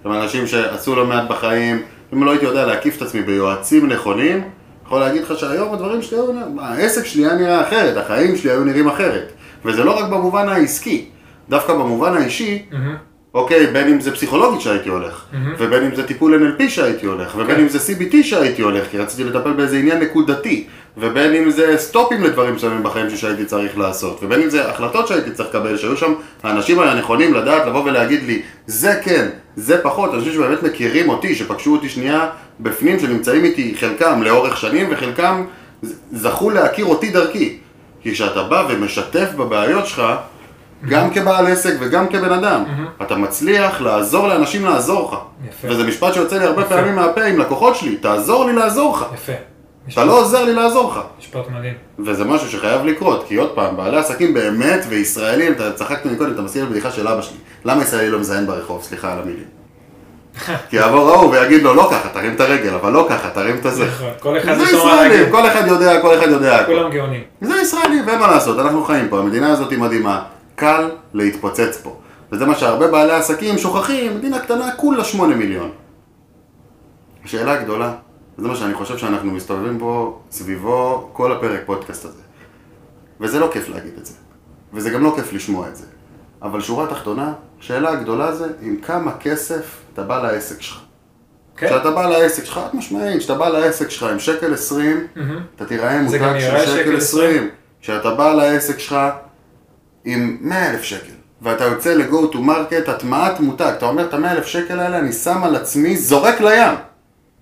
ואנשים שעשו לא מעט בחיים, אם לא הייתי יודע להקיף את עצמי ביועצים נכונים, יכול להגיד לך שהיום הדברים שלי היו העסק שלי היה נראה אחרת, החיים שלי היו נראים אחרת. וזה לא רק במובן העסקי, דווקא במובן האישי, מהמם. אוקיי, בין אם זה פסיכולוגית שהייתי הולך, מהמם. ובין אם זה טיפול NLP שהייתי הולך, ובין כן. אם זה CBT שהייתי הולך, כי רציתי לטפל באיזה עניין נקודתי, ובין אם זה סטופים לדברים מסוימים בחיים שהייתי צריך לעשות, ובין אם זה החלטות שהייתי צריך לקבל, שהיו שם האנשים הנכונים לדעת לבוא ולהגיד לי, זה כן, זה פחות, אנשים שבאמת מכירים אותי, שפגשו אותי שנייה בפנים, שנמצאים איתי חלקם לאורך שנים, וחלקם זכו להכיר אותי דרכי. כי כשאתה בא ומשתף בבעיות שלך, גם כבעל עסק וגם כבן אדם, אתה מצליח לעזור לאנשים לעזור לך. יפה. וזה משפט שיוצא לי הרבה יפה. פעמים מהפה עם לקוחות שלי, תעזור לי לעזור לך. יפה. אתה לא עוזר לי לעזור לך. משפט מדהים. וזה משהו שחייב לקרות, כי עוד פעם, בעלי עסקים באמת וישראלים, אתה צחקת מקודם, אתה מזכיר לי בדיחה של אבא שלי. למה ישראלי לא מזיין ברחוב? סליחה על המילים. כי יבוא ההוא ויגיד לו, לא ככה, תרים את הרגל, אבל לא ככה, תרים את הזה. נכון, כל אחד זה ישראלים. כל אחד יודע, כל אחד יודע. כולם גאונים. זה ישראלי, ואין מה לעשות, אנחנו חיים פה, המדינה הזאת היא מדהימה, קל להתפוצץ פה. וזה מה שהרבה בעלי עסקים שוכחים, מדינה קטנה, כולה שמונה מיליון. השאלה הגדולה, וזה מה שאני חושב שאנחנו מסתובבים פה סביבו כל הפרק פודקאסט הזה. וזה לא כיף להגיד את זה, וזה גם לא כיף לשמוע את זה. אבל שורה תחתונה, השאלה הגדולה זה עם כמה כסף אתה בא לעסק שלך. כן? כשאתה בא לעסק שלך, חד משמעית, כשאתה בא לעסק שלך עם שקל עשרים. אתה תיראה זה מותג של שקל עשרים. כשאתה בא לעסק שלך עם 100 אלף שקל, ואתה יוצא ל-go to market, הטמעת מותג, אתה אומר את ה-100 אלף שקל האלה, אני שם על עצמי, זורק לים.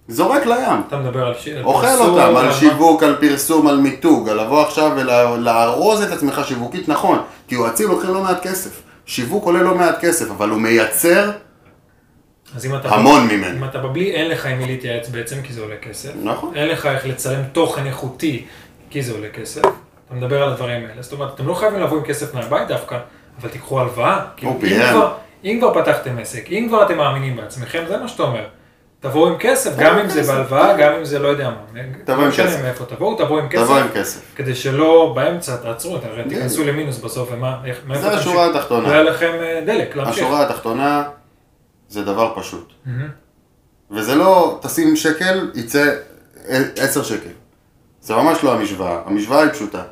זורק לים. אתה מדבר על ש- על אוכל פרסום, אותם, על שיווק, על פרסום, על מיתוג, על לבוא עכשיו ולארוז את עצמך שיווקית נכון, כי יועצים לוקחים לא מעט כסף. שיווק עולה לא מעט כסף, אבל הוא מייצר אם. המון אם ממנו. אתה בבלי, אין לך עם מי להתייעץ בעצם, כי זה עולה כסף. נכון. אין לך איך לצלם תוכן איכותי, כי זה עולה כסף. אתה מדבר על הדברים האלה. זאת אומרת, אתם לא חייבים לבוא עם כסף מהבית דווקא, אבל תיקחו הלוואה. כאילו, אם. כבר- אם כבר פתחתם עסק, אם כבר אתם מאמינים בעצמכם, זה מה שאתה אומר. תבואו עם כסף, תבואו גם אם זה. בהלוואה, גם אם זה לא יודע מה. תבואו לא עם כסף. מאיפה תבואו, תבואו עם כסף. תבוא עם כסף. כדי שלא באמצע תעצרו, הרי. תיכנסו למינוס בסוף, ומה, איך, מאיפה זה? השורה התחתונה. לא יהיה לכם אה, דלק, להמשיך. השורה התחתונה זה דבר פשוט. וזה לא תשים שקל, יצא עשר שקל. זה ממש לא המשוואה. המשוואה היא פשוטה.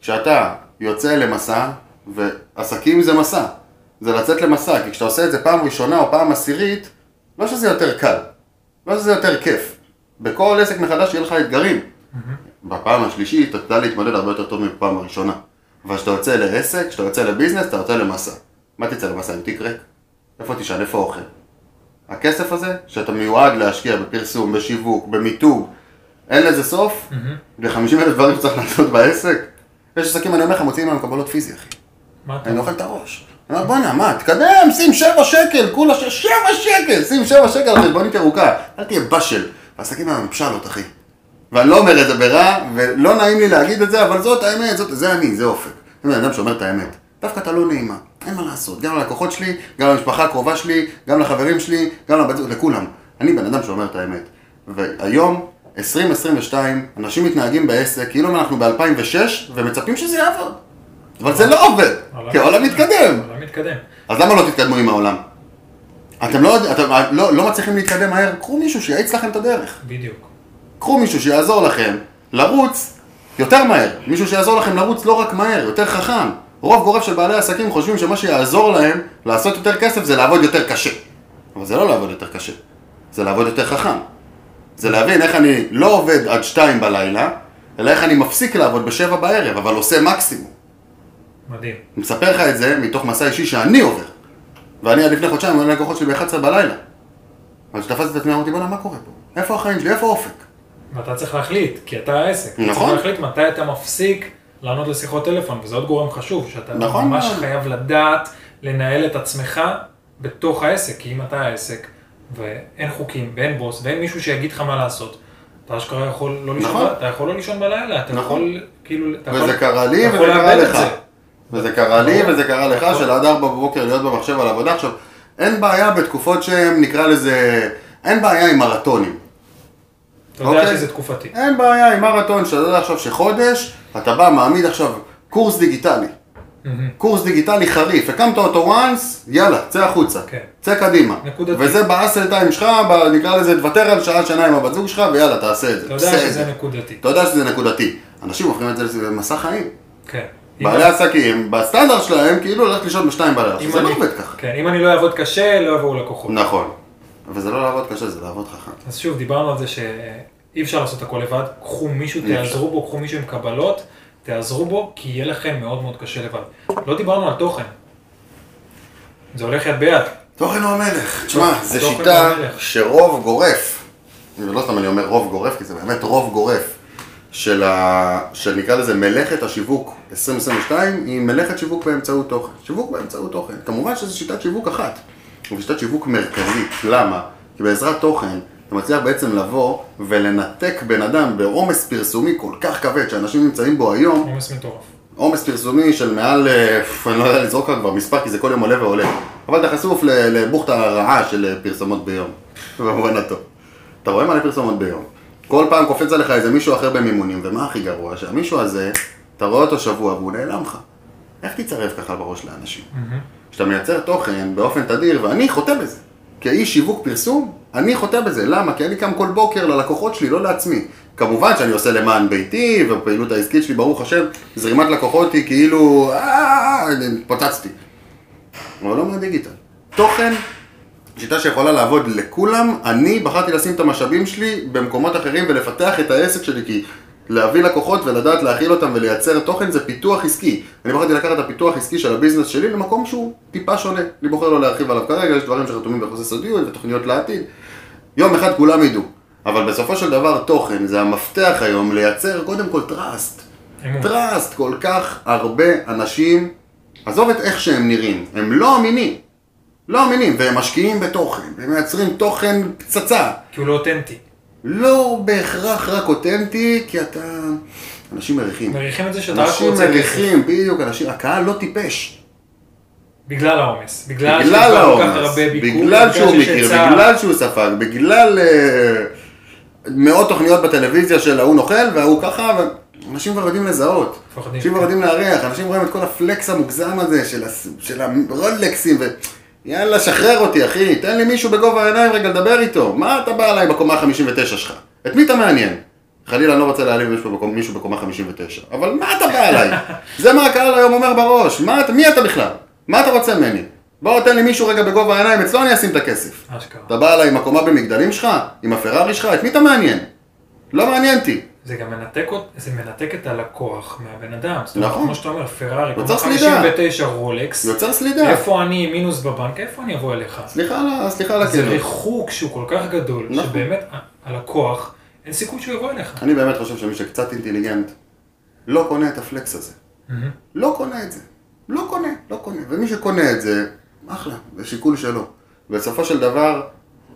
כשאתה יוצא למסע, ועסקים זה מסע, זה לצאת למסע, כי כשאתה עושה את זה פעם ראשונה או פעם עשירית, לא שזה יותר קל, לא שזה יותר כיף. בכל עסק מחדש יהיה לך אתגרים. בפעם השלישית אתה תדע להתמודד הרבה יותר טוב מבפעם הראשונה. אבל כשאתה יוצא לעסק, כשאתה יוצא לביזנס, אתה יוצא למסע. מה תצא למסע עם תיק ריק? איפה תשאל? איפה אוכל? הכסף הזה, שאתה מיועד להשקיע בפרסום, בשיווק, במיתוג, אין לזה סוף, ו-50 אלף דברים שצריך לעשות בעסק. יש עסקים, אני אומר לך, מוציאים לנו קבלות פיזי, אחי. מה אתה אני אוכל את הראש. אומר, בואנה, מה, תקדם, שים שבע שקל, כולה ש... שבע שקל, שים שבע שקל על חשבונית ירוקה. אל תהיה באשל. העסקים האלה הם פשלות, אחי. ואני לא אומר את זה ברע, ולא נעים לי להגיד את זה, אבל זאת האמת, זאת, זה אני, זה אופק. אני בן אדם שאומר את האמת. דווקא אתה לא נעימה, אין מה לעשות. גם ללקוחות שלי, גם למשפחה הקרובה שלי, גם לחברים שלי, גם לבת זוג, לכולם. אני בן אדם שאומר את האמת. והיום, 2022, אנשים מתנהגים בעסק כאילו אנחנו ב-2006, ומצפים שזה יעבוד. אבל זה לא עובד, כי העולם מתקדם. העולם מתקדם. אז למה לא תתקדמו עם העולם? אתם לא, אתם לא, לא מצליחים להתקדם מהר, קחו מישהו שיאיץ לכם את הדרך. בדיוק. קחו מישהו שיעזור לכם לרוץ יותר מהר. מישהו שיעזור לכם לרוץ לא רק מהר, יותר חכם. רוב גורף של בעלי עסקים חושבים שמה שיעזור להם לעשות יותר כסף זה לעבוד יותר קשה. אבל זה לא לעבוד יותר קשה, זה לעבוד יותר חכם. זה להבין איך אני לא עובד עד שתיים בלילה, אלא איך אני מפסיק לעבוד בשבע בערב, אבל עושה מקסימום. מדהים. אני מספר לך את זה מתוך מסע אישי שאני עובר. ואני עד לפני חודשיים עולה לקוחות שלי ב-11 בלילה. אז כשתפסתי את עצמי, אמרתי, בוא'נה, מה קורה פה? איפה החיים שלי? איפה האופק? ואתה צריך להחליט, כי אתה העסק. אתה נכון. צריך להחליט מתי אתה מפסיק לענות לשיחות טלפון, וזה עוד גורם חשוב, שאתה נכון ממש מאוד. חייב לדעת לנהל את עצמך בתוך העסק, כי אם אתה העסק, ואין חוקים, ואין בוס, ואין מישהו שיגיד לך מה לעשות, אתה אשכרה יכול לא לישון, נכון. אתה יכול לא לישון בלילה, אתה נכון. יכול, כאילו, אתה יכול... וזה קרה לי אתה וזה יכול קרה לך. זה. וזה קרה לי. וזה קרה לך, נכון. של עד ארבע בבוקר להיות במחשב על עבודה. עכשיו, אין בעיה בתקופות שהם, נקרא לזה, אין בעיה עם מרתונים. אתה יודע אוקיי. שזה תקופתי. אין בעיה עם מרתון, שאתה יודע עכשיו שחודש, אתה בא, מעמיד עכשיו קורס דיגיטלי. קורס דיגיטלי חריף, הקמת אותו once, יאללה, צא החוצה. כן. צא קדימה. נקודתי. וזה באסל טיים שלך, ב- נקרא לזה, תוותר על שעה, שנה עם הבת זוג שלך, ויאללה, תעשה את זה. אתה יודע שזה זה. נקודתי. אתה יודע שזה נקודתי. אנשים הופכים את זה למסע חיים. כן. בעלי עסקים, בסטנדרט שלהם, כאילו ללכת לישון בשתיים בלילה. זה לא עובד ככה. כן, אם אני לא אעבוד קשה, לא יבואו לקוחות. נכון. אבל זה לא לעבוד קשה, זה לעבוד חכם. אז שוב, דיברנו על זה שאי אפשר לעשות הכל לבד, קחו מישהו. תעזרו בו, קחו מישהו עם קבלות, תעזרו בו, כי יהיה לכם מאוד מאוד קשה לבד. לא דיברנו על תוכן. זה הולך יד ביד. תוכן הוא המלך. תשמע, זו שיטה. שרוב גורף, ולא סתם אני אומר רוב גורף, כי זה באמת רוב גורף, של ה... שנקרא לזה מלאכת השיווק 2022, היא מלאכת שיווק באמצעות תוכן. שיווק באמצעות תוכן. כמובן שזו שיטת שיווק אחת, אבל שיטת שיווק מרכזית. למה? כי בעזרת תוכן, אתה מצליח בעצם לבוא ולנתק בן אדם בעומס פרסומי כל כך כבד שאנשים נמצאים בו היום, עומס מטורף. עומס פרסומי של מעל, אה, אני לא יודע לזרוק לך כבר מספר כי זה כל יום עולה ועולה. אבל אתה חשוף ל- לבוכטה רעה של פרסומות ביום, במובן הטוב. אתה רואה מלא פרסומות ביום. כל פעם קופץ עליך איזה מישהו אחר במימונים, ומה הכי גרוע? שהמישהו הזה, אתה רואה אותו שבוע והוא נעלם לך. איך תצרף ככה בראש לאנשים? כשאתה מייצר תוכן באופן תדיר, ואני חוטא בזה. כאיש שיווק פרסום, אני חוטא בזה. למה? כי אני קם כל בוקר ללקוחות שלי, לא לעצמי. כמובן שאני עושה למען ביתי, והפעילות העסקית שלי, ברוך השם, זרימת לקוחות היא כאילו, אה, התפוצצתי. אבל לא מהדיגיטל. תוכן, שיטה שיכולה לעבוד לכולם, אני בחרתי לשים את המשאבים שלי במקומות אחרים ולפתח את העסק שלי, כי להביא לקוחות ולדעת להכיל אותם ולייצר תוכן זה פיתוח עסקי. אני בחרתי לקחת את הפיתוח עסקי של ה business שלי למקום שהוא טיפה שונה. אני בוחר לא להרחיב עליו כרגע, יש דברים שחתומים בחוזה סודיות ותוכניות לעתיד. יום אחד כולם ידעו. אבל בסופו של דבר תוכן זה המפתח היום לייצר קודם כל trust. אמון. trust, כל כך הרבה אנשים, עזוב את איך שהם נראים, הם לא אמינים. לא אמינים, והם משקיעים בתוכן, והם מייצרים תוכן פצצה. כי הוא לא אותנטי. לא בהכרח רק אותנטי, כי אתה... אנשים מריחים. מריחים את זה שאתה רק אנשים רוצה כסף. מריחים, בדיוק, אנשים, הקהל לא טיפש. בגלל העומס. בגלל בגלל העומס, ביקור. בגלל שהוא מכיר, היצע. בגלל שהוא ספג, בגלל אה, מאות תוכניות בטלוויזיה של ההוא נוכל וההוא ככה, ואנשים כבר יודעים לזהות. אנשים כבר יודעים לארח, אנשים רואים את כל הפלקס המוגזם הזה של, של הרולקסים ו... יאללה, שחרר אותי, אחי, תן לי מישהו בגובה העיניים רגע לדבר איתו. מה אתה בא אליי בקומה ה-59 שלך? את מי אתה מעניין? חלילה, אני לא רוצה להעליב מישהו בקומה 59. אבל מה אתה בא אליי? זה מה הקהל היום אומר בראש. מה, מי אתה בכלל? מה אתה רוצה ממני? בוא, תן לי מישהו רגע בגובה העיניים, אצלו אני אשים את הכסף. אשכרה. אתה בא אליי עם הקומה במגדלים שלך? עם הפרארי שלך? את מי אתה מעניין? לא מעניין אותי. זה גם מנתק, זה מנתק את הלקוח מהבן אדם. זאת אומרת, נכון. כמו שאתה אומר, פרארי, סלידה. 59 רולקס. יוצר סלידה. איפה אני מינוס בבנק, איפה אני אבוא אליך? סליחה על ה- סליחה על זה. ריחוק שהוא כל כך גדול, נכון. שבאמת הלקוח, אין סיכוי שהוא יבוא אליך. אני באמת חושב שמי שקצת אינטליגנט לא קונה את ה flex הזה. מהמם. לא קונה את זה. לא קונה, לא קונה. ומי שקונה את זה, אחלה, זה שיקול שלו. בסופו של דבר,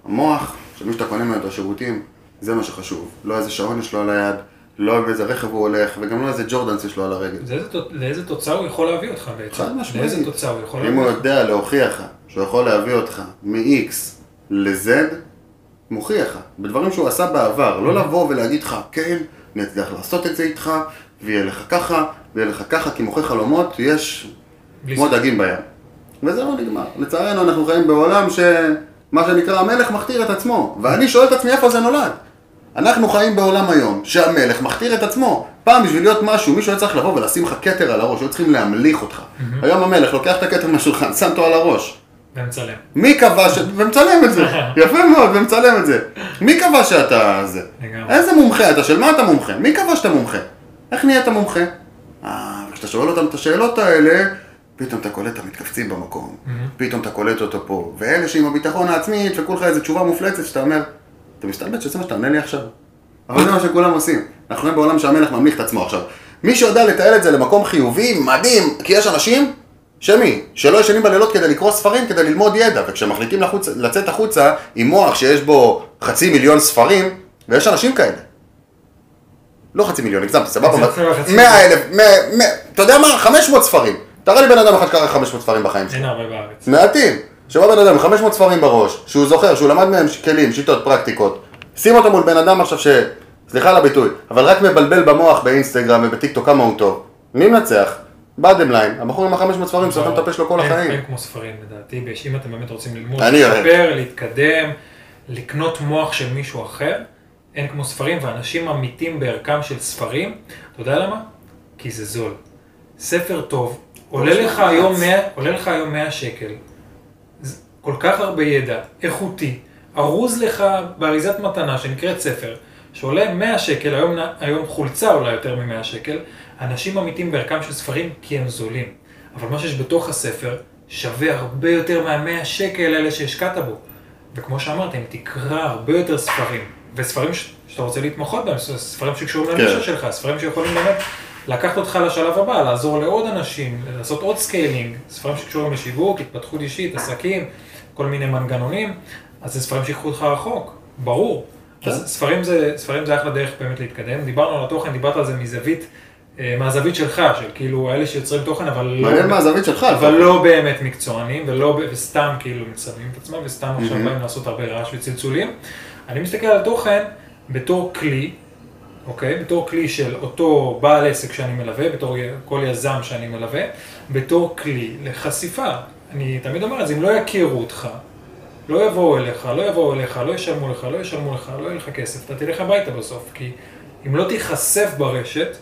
המוח של מי שאתה קונה ממנו את השירותים, זה מה שחשוב. לא איזה שעון יש לו על היד, לא באיזה רכב הוא הולך, וגם לא איזה ג'ורדנס יש לו על הרגל. איזה לאיזה תוצאה הוא יכול להביא אותך בעצם? חד משמעית. לאיזה תוצאה הוא יכול אם להביא הוא אותך? יודע להוכיח שהוא יכול להביא אותך מ-X ל-Z, מוכיח לך. בדברים שהוא עשה בעבר, לא לבוא ולהגיד לך, כן, אני אצליח לעשות את זה איתך, ויהיה לך ככה, ויהיה לך ככה, כי מוכר חלומות יש כמו. דגים בים. וזה לא נגמר. לצערנו אנחנו חיים בעולם שמה שנקרא המלך מכתיר את עצמו, ואני שואל את עצמי איפה זה נולד. אנחנו חיים בעולם היום שהמלך מכתיר את עצמו. פעם בשביל להיות משהו, מישהו היה צריך לבוא ולשים לך כתר על הראש, היו צריכים להמליך אותך. היום המלך לוקח את הכתר מהשולחן, שם אותו על הראש. ומצלם. מי קבע ש... ומצלם את זה. יפה מאוד, ומצלם את זה. מי קבע שאתה זה? איזה מומחה אתה? של מה אתה מומחה? מי קבע שאתה מומחה? איך נהיית מומחה? אה, וכשאתה שואל אותם את השאלות האלה, פתאום אתה קולט את המתכווצים במקום. פתאום אתה קולט אותו פה. ואלה שעם הביטחון העצמי, ידפקו לך איזו תשובה מופלצת, שאתה אומר, אתה מסתלבט שזה מה שאתה עונה לי עכשיו? אבל זה מה שכולם עושים. אנחנו חיים בעולם שהמלך ממליך את עצמו עכשיו. מי שיודע לתעל את זה למקום חיובי, מדהים, כי יש אנשים, שמי, שלא ישנים בלילות כדי לקרוא ספרים, כדי ללמוד ידע, וכשמחליטים לחוץ, לצאת החוצה עם מוח שיש בו חצי מיליון ספרים, ויש אנשים כאלה. לא חצי מיליון, הגזמתי, סבבה? מאה אלף, אתה יודע מה? 500 ספרים. תראה לי בן אדם אחד קרא 500 ספרים בחיים שלו. אין הרבה בארץ. מעטים. שבא בן אדם עם 500 ספרים בראש, שהוא זוכר, שהוא למד מהם כלים, שיטות, פרקטיקות. שים אותו מול בן אדם עכשיו ש... סליחה על הביטוי, אבל רק מבלבל במוח באינסטגרם ובטיקטוק כמה הוא טוב. מי מנצח? bottom line, הבחור עם ה-500 ספרים סותם את הפה שלו כל החיים. אין כמו ספרים לדעתי, אם אתם באמת רוצים ללמוד, אני אוהב. לשפר, להתקדם, לקנות מוח של מישהו אחר, אין כמו ספרים, ואנשים ממעיטים בערכם של ספרים, אתה יודע למה? כי זה זול. ספר טוב, 100 עולה לך היום 100 שקל. כל כך הרבה ידע, איכותי, ארוז לך באריזת מתנה שנקראת ספר, שעולה 100 שקל, היום, היום חולצה עולה יותר מ-100 שקל, אנשים אמיתים בערכם של ספרים כי הם זולים. אבל מה שיש בתוך הספר שווה הרבה יותר מה-100 שקל האלה שהשקעת בו. וכמו שאמרתי, אם תקרא הרבה יותר ספרים, וספרים ש- שאתה רוצה להתמחות בהם, ספרים שקשורים כן. לנישה שלך, ספרים שיכולים באמת לקחת אותך לשלב הבא, לעזור לעוד אנשים, לעשות עוד scaling, ספרים שקשורים לשיווק, התפתחות אישית, עסקים, כל מיני מנגנונים, אז זה ספרים שיקחו אותך רחוק, ברור. כן. אז ספרים זה, ספרים זה אחלה דרך באמת להתקדם. דיברנו על התוכן, דיברת על זה מזווית, אה, מהזווית שלך, של כאילו אלה שיוצרים תוכן, אבל לא... מעניין מה הזווית שלך. אבל. לא באמת מקצוענים, ולא, וסתם כאילו מצלמים את עצמם, וסתם עכשיו מהמם. באים לעשות הרבה רעש וצלצולים. אני מסתכל על תוכן בתור כלי, אוקיי? בתור כלי של אותו בעל עסק שאני מלווה, בתור כל יזם שאני מלווה, בתור כלי לחשיפה. אני תמיד אומר את זה, אם לא יכירו אותך, לא יבואו אליך, לא יבואו אליך, לא ישלמו לך, לא ישלמו לך, לא יהיה לך כסף, אתה תלך הביתה בסוף, כי אם לא תיחשף ברשת,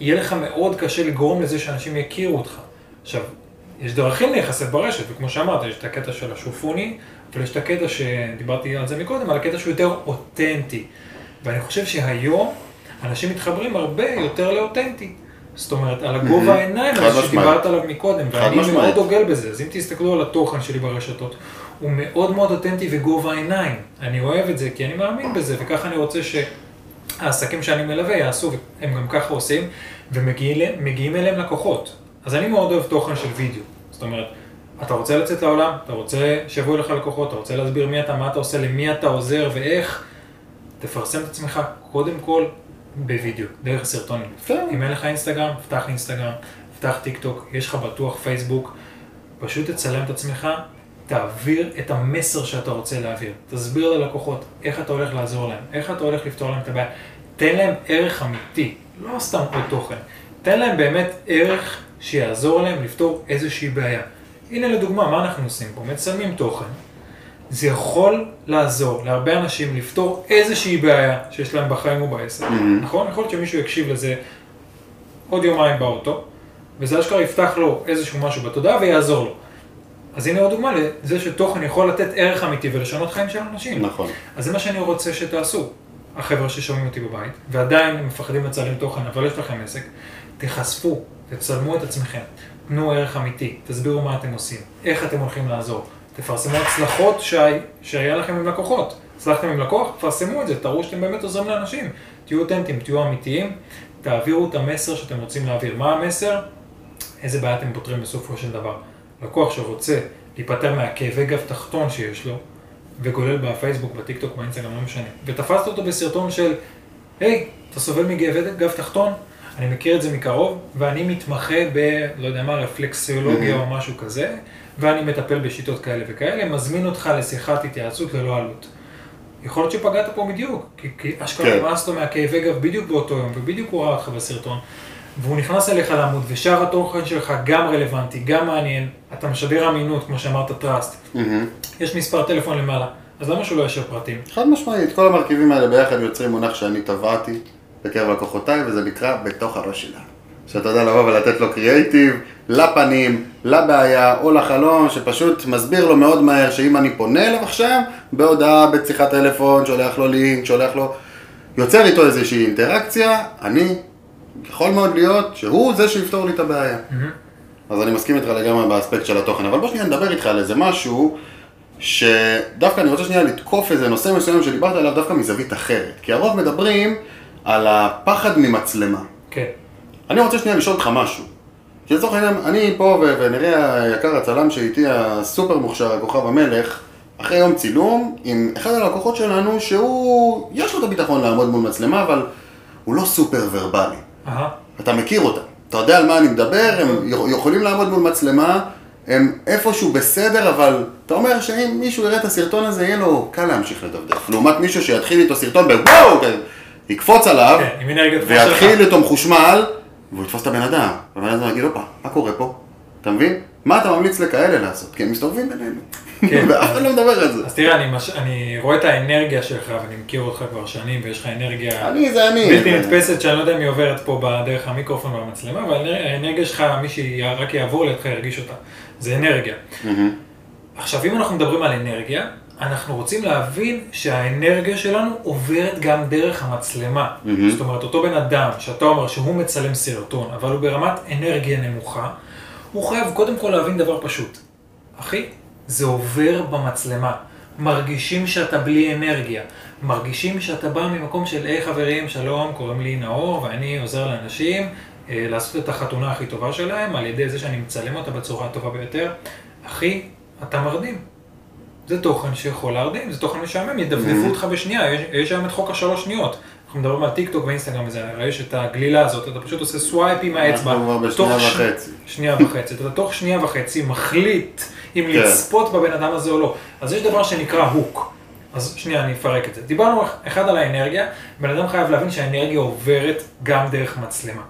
יהיה לך מאוד קשה לגרום לזה שאנשים יכירו אותך. עכשיו, יש דרכים להיחשף ברשת, וכמו שאמרת, יש את הקטע של השופוני, אבל יש את הקטע שדיברתי על זה מקודם, על הקטע שהוא יותר אותנטי. ואני חושב שהיום אנשים מתחברים הרבה יותר לאותנטי. זאת אומרת, על הגובה. העיניים הזה. שדיברת עליו מקודם, ואני. מאוד דוגל בזה. אז אם תסתכלו על התוכן שלי ברשתות, הוא מאוד מאוד אותנטי וגובה העיניים. אני אוהב את זה כי אני מאמין בזה, וככה אני רוצה שהעסקים שאני מלווה יעשו, והם גם ככה עושים, ומגיעים מגיעים אליהם לקוחות. אז אני מאוד אוהב תוכן של וידאו. זאת אומרת, אתה רוצה לצאת לעולם, אתה רוצה שיבואו לך לקוחות, אתה רוצה להסביר מי אתה, מה אתה עושה, למי אתה עוזר ואיך, תפרסם את עצמך קודם כל בווידאו, דרך סרטונים. כן. אם אין לך אינסטגרם, פתח אינסטגרם, פתח טיק טוק, יש לך בטוח פייסבוק, פשוט תצלם את עצמך, תעביר את המסר שאתה רוצה להעביר. תסביר ללקוחות איך אתה הולך לעזור להם, איך אתה הולך לפתור להם את הבעיה. תן להם ערך אמיתי, לא סתם עוד תוכן. תן להם באמת ערך שיעזור להם לפתור איזושהי בעיה. הנה לדוגמה, מה אנחנו עושים פה? מצלמים תוכן. זה יכול לעזור להרבה אנשים לפתור איזושהי בעיה שיש להם בחיים או בעסק, נכון? יכול להיות שמישהו יקשיב לזה עוד יומיים באוטו, וזה אשכרה יפתח לו איזשהו משהו בתודעה ויעזור לו. אז הנה עוד דוגמה לזה שתוכן יכול לתת ערך אמיתי ולשנות חיים של אנשים. נכון. אז זה מה שאני רוצה שתעשו, החבר'ה ששומעים אותי בבית, ועדיין מפחדים לצלם תוכן, אבל יש לכם עסק, תיחשפו, תצלמו את עצמכם, תנו ערך אמיתי, תסבירו מה אתם עושים, איך אתם הולכים לעזור, תפרסמו הצלחות שהיה, שהיה לכם עם לקוחות. הצלחתם עם לקוח, תפרסמו את זה, תראו שאתם באמת עוזרים לאנשים. תהיו אותנטיים, תהיו אמיתיים, תעבירו את המסר שאתם רוצים להעביר. מה המסר? איזה בעיה אתם פותרים בסופו של דבר. לקוח שרוצה להיפטר מהכאבי גב תחתון שיש לו, וגולל בפייסבוק, בטיקטוק, באינסטגרם, לא משנה, ותפסת אותו בסרטון של, היי, אתה סובל מכאבי גב תחתון? אני מכיר את זה מקרוב, ואני מתמחה ב, לא יודע מה, רפלקסולוגיה או משהו כזה, ואני מטפל בשיטות כאלה וכאלה, מזמין אותך לשיחת התייעצות ללא עלות. יכול להיות שפגעת פה בדיוק, כי, כי אשכרה כן. נמאס לו מהכאבי גב בדיוק באותו יום, ובדיוק הוא ראה אותך בסרטון, והוא נכנס אליך לעמוד, ושאר התוכן שלך גם רלוונטי, גם מעניין, אתה משדר אמינות, כמו שאמרת, trust, מהמם. יש מספר טלפון למעלה, אז למה שהוא לא ישאיר פרטים? חד משמעית, כל המרכיבים האלה ביחד יוצרים מונח שאני טבעתי בקרב לקוחותיי, וזה נקרא בתוך הראש שלה. שאתה יודע לבוא ולתת לו קריאייטיב, לפנים, לבעיה או לחלום, שפשוט מסביר לו מאוד מהר שאם אני פונה אליו עכשיו, בהודעה, בשיחת טלפון, שולח לו לינק, שולח לו... יוצר איתו איזושהי אינטראקציה, אני, יכול מאוד להיות שהוא זה שיפתור לי את הבעיה. אז אני מסכים איתך לגמרי באספקט של התוכן, אבל בוא שנייה נדבר איתך על איזה משהו שדווקא אני רוצה שנייה לתקוף איזה נושא מסוים שדיברת עליו דווקא מזווית אחרת. כי הרוב מדברים על הפחד ממצלמה. כן. אני רוצה שנייה לשאול אותך משהו. כי לצורך העניין, אני פה ונראה היקר הצלם שאיתי, הסופר מוכשר, הכוכב המלך, אחרי יום צילום, עם אחד הלקוחות שלנו, שהוא, יש לו את הביטחון לעמוד מול מצלמה, אבל הוא לא סופר ורבלי. אהה. אתה מכיר אותם, אתה יודע על מה אני מדבר, הם יכולים לעמוד מול מצלמה, הם איפשהו בסדר, אבל אתה אומר שאם מישהו יראה את הסרטון הזה, יהיה לו קל להמשיך לדפדף. לעומת מישהו שיתחיל איתו סרטון בוואו, יקפוץ עליו, כן. ויתחיל איתו מחושמל, והוא יתפוס את הבן אדם. והבן אדם יגיד, הופה, מה קורה פה? אתה מבין? מה אתה ממליץ לכאלה לעשות? כי הם מסתובבים בינינו. כן. ואף אחד לא מדבר על זה. אז תראה, אני, מש... אני רואה את האנרגיה שלך, ואני מכיר אותך כבר שנים, ויש לך אנרגיה אני זה אני. בלתי נתפסת, שאני לא יודע אם היא עוברת פה בדרך המיקרופון והמצלמה, אבל האנר- האנרגיה שלך, מי שרק יעבור לידך ירגיש אותה. זה אנרגיה. עכשיו, אם אנחנו מדברים על אנרגיה, אנחנו רוצים להבין שהאנרגיה שלנו עוברת גם דרך המצלמה. מהמם. זאת אומרת, אותו בן אדם שאתה אומר שהוא מצלם סרטון, אבל הוא ברמת אנרגיה נמוכה, הוא חייב קודם כל להבין דבר פשוט. אחי, זה עובר במצלמה. מרגישים שאתה בלי אנרגיה. מרגישים שאתה בא ממקום של, היי חברים, שלום, קוראים לי נאור, ואני עוזר לאנשים אה, לעשות את החתונה הכי טובה שלהם, על ידי זה שאני מצלם אותה בצורה הטובה ביותר. אחי, אתה מרדים. זה תוכן שיכול להרדים, זה תוכן משעמם, ידפדפו אותך בשנייה, יש, יש היום את חוק השלוש שניות. אנחנו מדברים על טיק טוק ואינסטגרם וזה, הרי יש את הגלילה הזאת, אתה פשוט עושה swipe עם האצבע. אנחנו כבר בשנייה ש- וחצי. שנייה וחצי. אתה תוך שנייה וחצי מחליט אם כן. לצפות בבן אדם הזה או לא. אז יש דבר שנקרא hook. אז שנייה, אני אפרק את זה. דיברנו אחד על האנרגיה, בן אדם חייב להבין שהאנרגיה עוברת גם דרך מצלמה.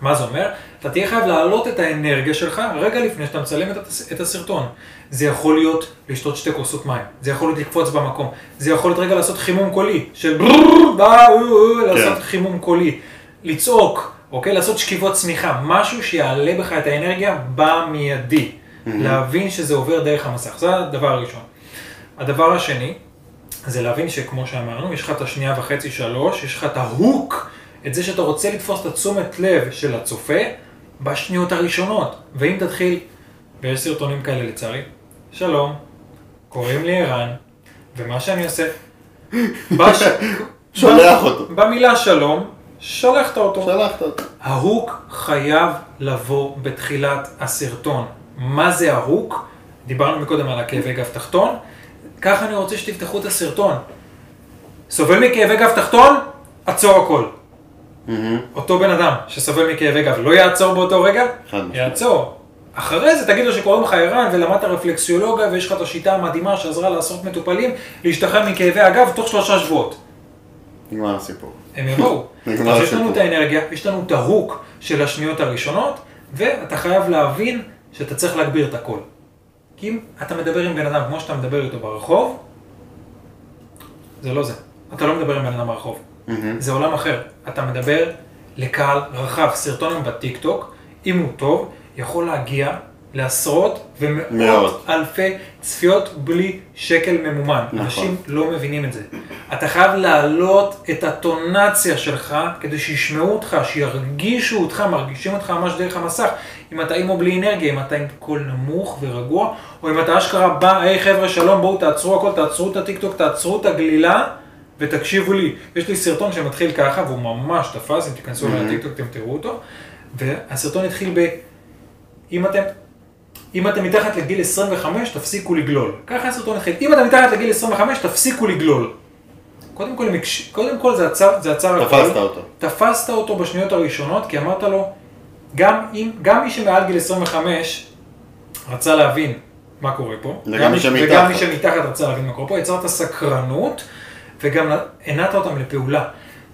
מה זה אומר? אתה תהיה חייב להעלות את האנרגיה שלך רגע לפני שאתה מצלם את, הס- את הסרטון. זה יכול להיות לשתות שתי כוסות מים, זה יכול להיות לקפוץ במקום, זה יכול להיות רגע לעשות חימום קולי, של אה, אה, לעשות כן. חימום קולי, לצעוק, אוקיי? לעשות שכיבות צמיחה, משהו שיעלה בך את האנרגיה במיידי. להבין שזה עובר דרך המסך, זה הדבר הראשון. הדבר השני, זה להבין שכמו שאמרנו, יש לך את השנייה וחצי, שלוש, יש לך את ההוק, את זה שאתה רוצה לתפוס את התשומת לב של הצופה בשניות הראשונות. ואם תתחיל, ויש סרטונים כאלה לצערי, שלום, קוראים לי ערן, ומה שאני עושה, בש... שולח אותו. במילה שלום, שולחת אותו. שלחת אותו. ההוק חייב לבוא בתחילת הסרטון. מה זה ההוק? דיברנו מקודם על הכאבי גב תחתון. ככה אני רוצה שתפתחו את הסרטון. סובל מכאבי גב תחתון? עצור הכל. מהמם. אותו בן אדם שסובל מכאבי גב לא יעצור באותו רגע? יעצור. אחרי זה תגיד לו שקוראים לך ערן ולמדת רפלקסיולוגיה ויש לך את השיטה המדהימה שעזרה לעשרות מטופלים להשתחרר מכאבי הגב תוך שלושה שבועות. נגמר הסיפור. הם יבואו. נגמר אז יש לנו הסיפור. את האנרגיה, יש לנו את ההוק של השניות הראשונות, ואתה חייב להבין שאתה צריך להגביר את הקול. כי אם אתה מדבר עם בן אדם כמו שאתה מדבר איתו ברחוב, זה לא זה. אתה לא מדבר עם בן אדם ברחוב. מהמם. זה עולם אחר. אתה מדבר לקהל רחב. סרטון היום בטיקטוק, אם הוא טוב, יכול להגיע לעשרות ומאות מאות. אלפי צפיות בלי שקל ממומן. נכון. אנשים לא מבינים את זה. אתה חייב להעלות את הטונציה שלך כדי שישמעו אותך, שירגישו אותך, מרגישים אותך ממש דרך המסך. אם אתה עם או בלי אנרגיה, אם אתה עם קול נמוך ורגוע, או אם אתה אשכרה בא, היי חבר'ה שלום, בואו תעצרו הכל, תעצרו את הטיקטוק, תעצרו את הגלילה. ותקשיבו לי, יש לי סרטון שמתחיל ככה, והוא ממש תפס, אם תיכנסו Mhm. לטיקטוק אתם תראו אותו, והסרטון התחיל ב... אם אתם, אם אתם מתחת לגיל 25, תפסיקו לגלול. ככה הסרטון התחיל. אם אתם מתחת לגיל 25, תפסיקו לגלול. קודם כל, הקש- קודם כל זה עצר, זה עצר הכל. תפסת אותו. תפסת אותו בשניות הראשונות, כי אמרת לו, גם, אם, גם מי שמעל גיל 25 רצה להבין מה קורה פה, וגם. וגם מי שמתחת רצה להבין מה קורה פה, יצרת סקרנות, וגם הנעת אותם לפעולה.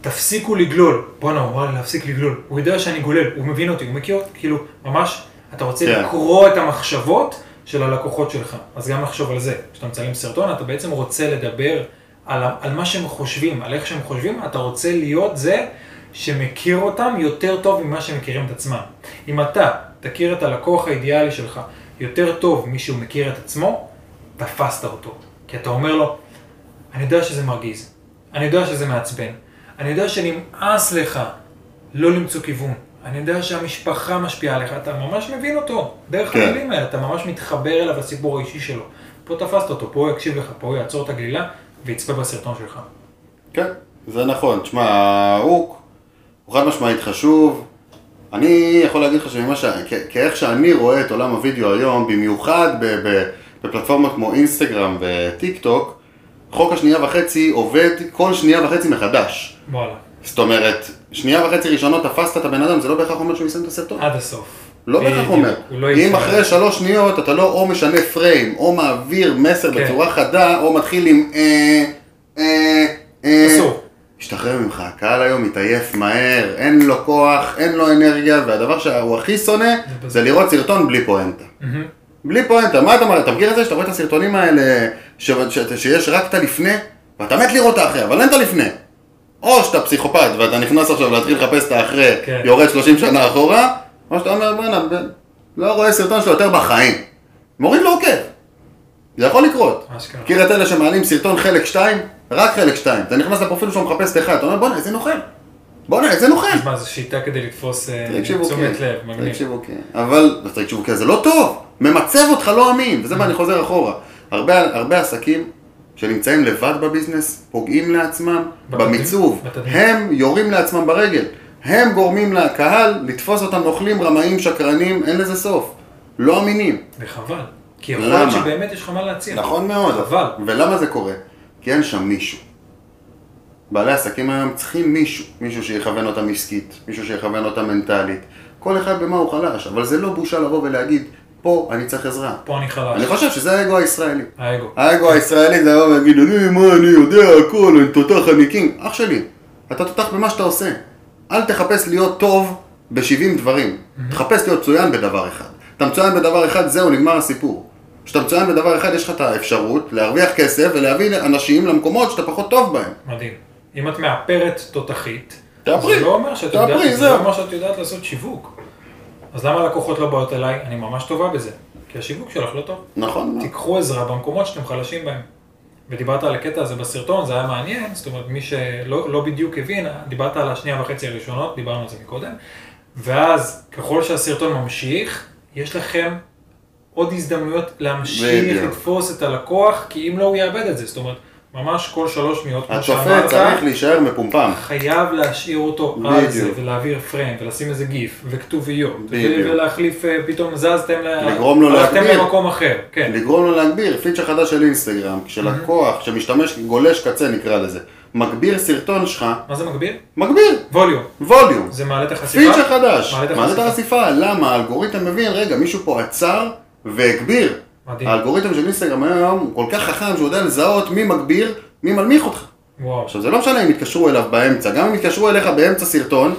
תפסיקו לגלול. בואנה, הוא אמר לי להפסיק לגלול. הוא יודע שאני גולל, הוא מבין אותי, הוא מכיר אותי, כאילו, ממש, אתה רוצה כן. לקרוא את המחשבות של הלקוחות שלך. אז גם לחשוב על זה. כשאתה מצלם סרטון, אתה בעצם רוצה לדבר על, על מה שהם חושבים, על איך שהם חושבים, אתה רוצה להיות זה שמכיר אותם יותר טוב ממה שהם מכירים את עצמם. אם אתה תכיר את הלקוח האידיאלי שלך יותר טוב משהוא מכיר את עצמו, תפסת אותו. כי אתה אומר לו, אני יודע שזה מרגיז, אני יודע שזה מעצבן, אני יודע שנמאס לך לא למצוא כיוון, אני יודע שהמשפחה משפיעה עליך, אתה ממש מבין אותו, דרך כן. המילים האלה, אתה ממש מתחבר אליו לסיפור האישי שלו. פה תפסת אותו, פה הוא יקשיב לך, פה הוא יעצור את הגלילה ויצפה בסרטון שלך. כן, זה נכון. תשמע, ההוק הוא חד משמעית חשוב. אני יכול להגיד לך שממה ש... כאיך שאני רואה את עולם הוידאו היום, במיוחד בפלטפורמות כמו אינסטגרם וטיק טוק, חוק השנייה וחצי עובד כל שנייה וחצי מחדש. וואלה, זאת אומרת, שנייה וחצי ראשונות תפסת את הבן אדם, זה לא בהכרח אומר שהוא יסיים את הסרטון. עד הסוף. לא בהכרח אומר. לא אם. אחרי שלוש שניות אתה לא או משנה פריים, או מעביר מסר כן. בצורה חדה, או מתחיל עם אה, אה, אה, אסור. השתחרר ממך, הקהל היום מתעייף מהר, אין לו כוח, אין לו אנרגיה, והדבר שהוא הכי שונא בזה. זה לראות סרטון בלי פואנטה. מהמם. בלי פואנטה, מה אתה אומר? אתה מכיר את זה שאתה רואה את הסרטונים האלה ש... ש... שיש רק את הלפני, ואתה מת לראות את האחרי, אבל אין את הלפני. או שאתה פסיכופת ואתה נכנס עכשיו להתחיל לחפש את האחרי, כן. יורד 30 שנה אחורה, או שאתה אומר, בוא'נה, לא רואה סרטון שלו יותר בחיים. מוריד לו עוקב. זה יכול לקרות. מכיר את אלה שמעלים סרטון חלק 2? רק חלק 2. אתה נכנס לפרופיל שלו מחפש את אחד, אתה אומר, בוא'נה, איזה נוכל. בוא'נה, איזה נוכל. אז מה, זו שיטה כדי לתפוס אה, כן, תשומת לב, מגניב. תקשיבו כן, אבל, תקשיבו כן, זה לא טוב, ממצב אותך לא אמין, וזה מה אני חוזר אחורה. הרבה, הרבה עסקים שנמצאים לבד בביזנס, פוגעים לעצמם במיצוב. הם יורים לעצמם ברגל, הם גורמים לקהל לתפוס אותם נוכלים, רמאים, שקרנים, אין לזה סוף, לא אמינים. וחבל. כי יכול? להיות שבאמת יש לך מה להציע. נכון מאוד. חבל. ולמה זה קורה? כי אין שם מישהו. בעלי עסקים היום צריכים מישהו, מישהו שיכוון אותם עסקית, מישהו שיכוון אותם מנטלית. כל אחד במה הוא חלש, אבל זה לא בושה לבוא ולהגיד, פה אני צריך עזרה. פה אני חלש. אני חושב שזה האגו הישראלי. האגו. האגו הישראלי זה לבוא ולהגיד, אני מה, אני יודע הכל, אני תותח, אני קינג. אח שלי, אתה תותח במה שאתה עושה. אל תחפש להיות טוב ב-70 דברים. תחפש להיות מצוין בדבר אחד. אתה מצוין בדבר אחד, זהו, נגמר הסיפור. כשאתה מצוין בדבר אחד, יש לך את האפשרות להרוויח כסף ולהביא אנשים למקומות שאתה פחות טוב בהם. מדהים. אם את מאפרת תותחית, תאפרי. זה לא אומר שאת תאפרי, יודעת, זה. לא אומר שאת יודעת לעשות שיווק. אז למה הלקוחות לא באות אליי? אני ממש טובה בזה. כי השיווק שלך לא טוב. נכון מאוד. תיקחו עזרה במקומות שאתם חלשים בהם. ודיברת על הקטע הזה בסרטון, זה היה מעניין, זאת אומרת, מי שלא לא בדיוק הבין, דיברת על השנייה וחצי הראשונות, דיברנו על זה מקודם, ואז ככל שהסרטון ממשיך, יש לכם עוד הזדמנויות להמשיך. לתפוס את הלקוח, כי אם לא, הוא יאבד את זה, זאת אומרת, ממש כל שלוש שניות, כמו שאמרת, צריך להישאר מפומפם. חייב להשאיר אותו על זה. ולהעביר פריים, ולשים איזה גיף, וכתוביות, בדיוק. ולהחליף, אה, פתאום זזתם, לגרום לו להגביר. למקום אחר, כן. לגרום לו להגביר, פיצ'ר חדש של אינסטגרם, כשלקוח, כשמשתמש גולש קצה נקרא לזה, מגביר סרטון שלך, מה זה מגביר? מגביר, ווליום. ווליום. זה מעלה את החשיפה? פיצ'ר חדש, מעלה את. החשיפה, למה? האלגוריתם מבין, רגע, מישהו פה עצר והגביר. מדהים. האלגוריתם של אינסטגרם היום הוא כל כך חכם שהוא יודע לזהות מי מגביר, מי מנמיך אותך. וואו. עכשיו זה לא משנה אם יתקשרו אליו באמצע, גם אם יתקשרו אליך באמצע סרטון,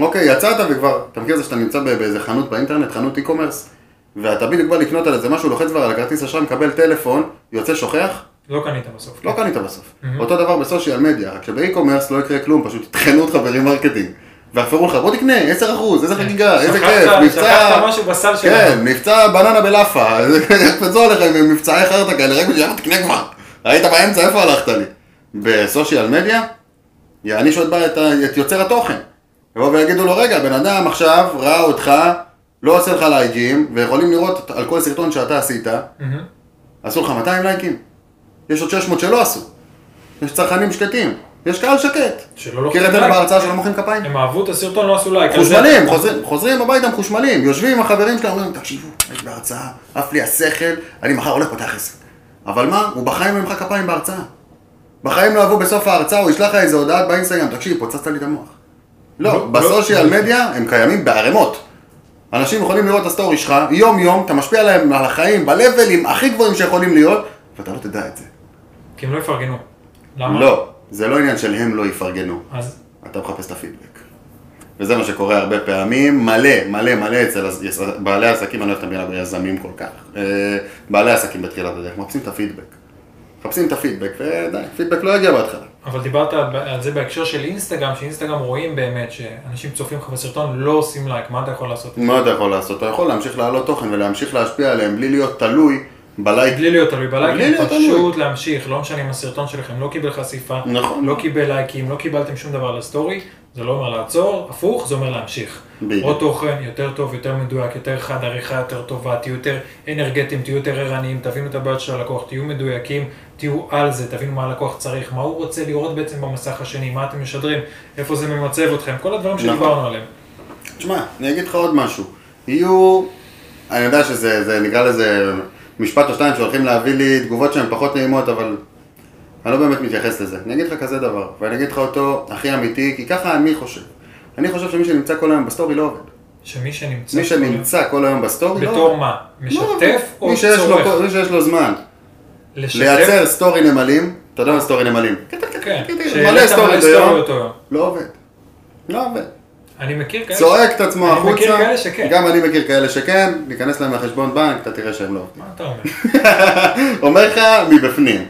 אוקיי, יצאת וכבר, אתה מכיר את זה שאתה נמצא באיזה חנות באינטרנט, חנות e-commerce, ואתה בדיוק בא לקנות על איזה משהו, לוחץ כבר על הכרטיס אשראי, מקבל טלפון, יוצא שוכח, לא קנית בסוף. לא קנית בסוף. אותו דבר ב social media, רק שב-e-commerce לא יקרה כלום, פשוט יטחנו אותך ברימרקטינג. ויחפרו לך, בוא תקנה, 10%, איזה חגיגה, איזה כיף, מבצע... שכחת משהו בסל שלנו. כן, מבצע בננה בלאפה, יקפצו עליך עם מבצעי חרטא כאלה, רק בשביל תקנה כבר. היית באמצע, איפה הלכת לי? ב social media, יענישו את, יוצר התוכן. יבואו ויגידו לו, רגע, בן אדם עכשיו ראה אותך, לא עושה לך לייקים, ויכולים לראות על כל סרטון שאתה עשית. עשו לך 200 לייקים. יש עוד 600 שלא עשו. יש צרכנים שקטים. יש קהל שקט. שלא אלה לייק. בהרצאה שלא מוחאים כפיים? הם אהבו את הסרטון, לא עשו לייק. מחושמלים, חוזרים- הביתה מחושמלים, יושבים עם החברים שלהם, אומרים, תקשיבו, הייתי בהרצאה, עף לי השכל, אני מחר הולך פותח עסק. אבל מה, הוא בחיים לא ימחא כפיים בהרצאה. בחיים לא יבוא בסוף ההרצאה, הוא ישלח לך איזה הודעת באינסטגרם, תקשיב, פוצצת לי את המוח. לא, לא, ב social לא. מדיה הם קיימים בערימות. אנשים יכולים לראות את הסטורי שלך, יום יום, אתה משפיע עליהם על החיים, בלבלים הכי גבוהים שיכולים להיות, ואתה לא תדע את זה. כי הם לא יפרגנו. למה? לא, זה לא עניין של הם לא יפרגנו. אז אתה מחפש את הפידבק. וזה מה שקורה הרבה פעמים, מלא, מלא, מלא אצל בעלי עסקים, אני לא אוהב את המילה ביזמים כל כך. אה, בעלי עסקים בתחילת הדרך, מחפשים את הפידבק. מחפשים את הפידבק, ודי, פידבק לא יגיע בהתחלה. אבל דיברת על זה בהקשר של אינסטגרם, שאינסטגרם רואים באמת שאנשים צופים לך בסרטון, לא עושים לייק, מה אתה יכול לעשות? מה אתה יכול לעשות? אתה יכול להמשיך להעלות תוכן ולהמשיך להשפיע עליהם בלי להיות תלוי בלייק. בלי להיות תלוי בלי בלייקים, להיות פשוט להמשיך, לא משנה אם הסרטון שלכם לא קיבל חשיפה, נכון. לא קיבל לייקים, לא קיבלתם שום דבר לסטורי, זה לא אומר לעצור, הפוך, זה אומר להמשיך. בדיוק. עוד תוכן יותר טוב, יותר מדויק, יותר חד, עריכה יותר טובה, תהיו יותר אנרגטיים, תהיו יותר ערניים, תבינו את הבעיות של הלקוח, תהיו מדויקים, תהיו על זה, תבינו מה הלקוח צריך, מה הוא רוצה לראות בעצם במסך השני, מה אתם משדרים, איפה זה ממצב אתכם, כל הדברים נכון. שדיברנו עליהם. תשמע, אני אגיד לך עוד משהו. יהיו, אני יודע שזה, זה, נקרא לזה משפט או שתיים שהולכים להביא לי תגובות שהן פחות נעימות, אבל אני לא באמת מתייחס לזה. אני אגיד לך כזה דבר, ואני אגיד לך אותו הכי אמיתי, כי ככה אני חושב. אני חושב שמי שנמצא כל היום בסטורי לא עובד. שמי שנמצא... מי שנמצא כל היום בסטורי לא בתור עובד. מה? לא. משתף או מי שיש לו- צורך? מי שיש לו זמן. לשתף? לייצר סטורי נמלים, אתה יודע מה סטורי נמלים? כן, מלא שהעלית סטורי מלא ביום, סטורי אותו יום. לא עובד. לא עובד. אני מכיר כאלה... צועק את עצמו אני מכיר החוצה, כאלה שכן. גם אני מכיר כאלה שכן, ניכנס להם לחשבון בנק, אתה תראה שהם לא עובדים. מה אתה אומר? אומר לך מבפנים,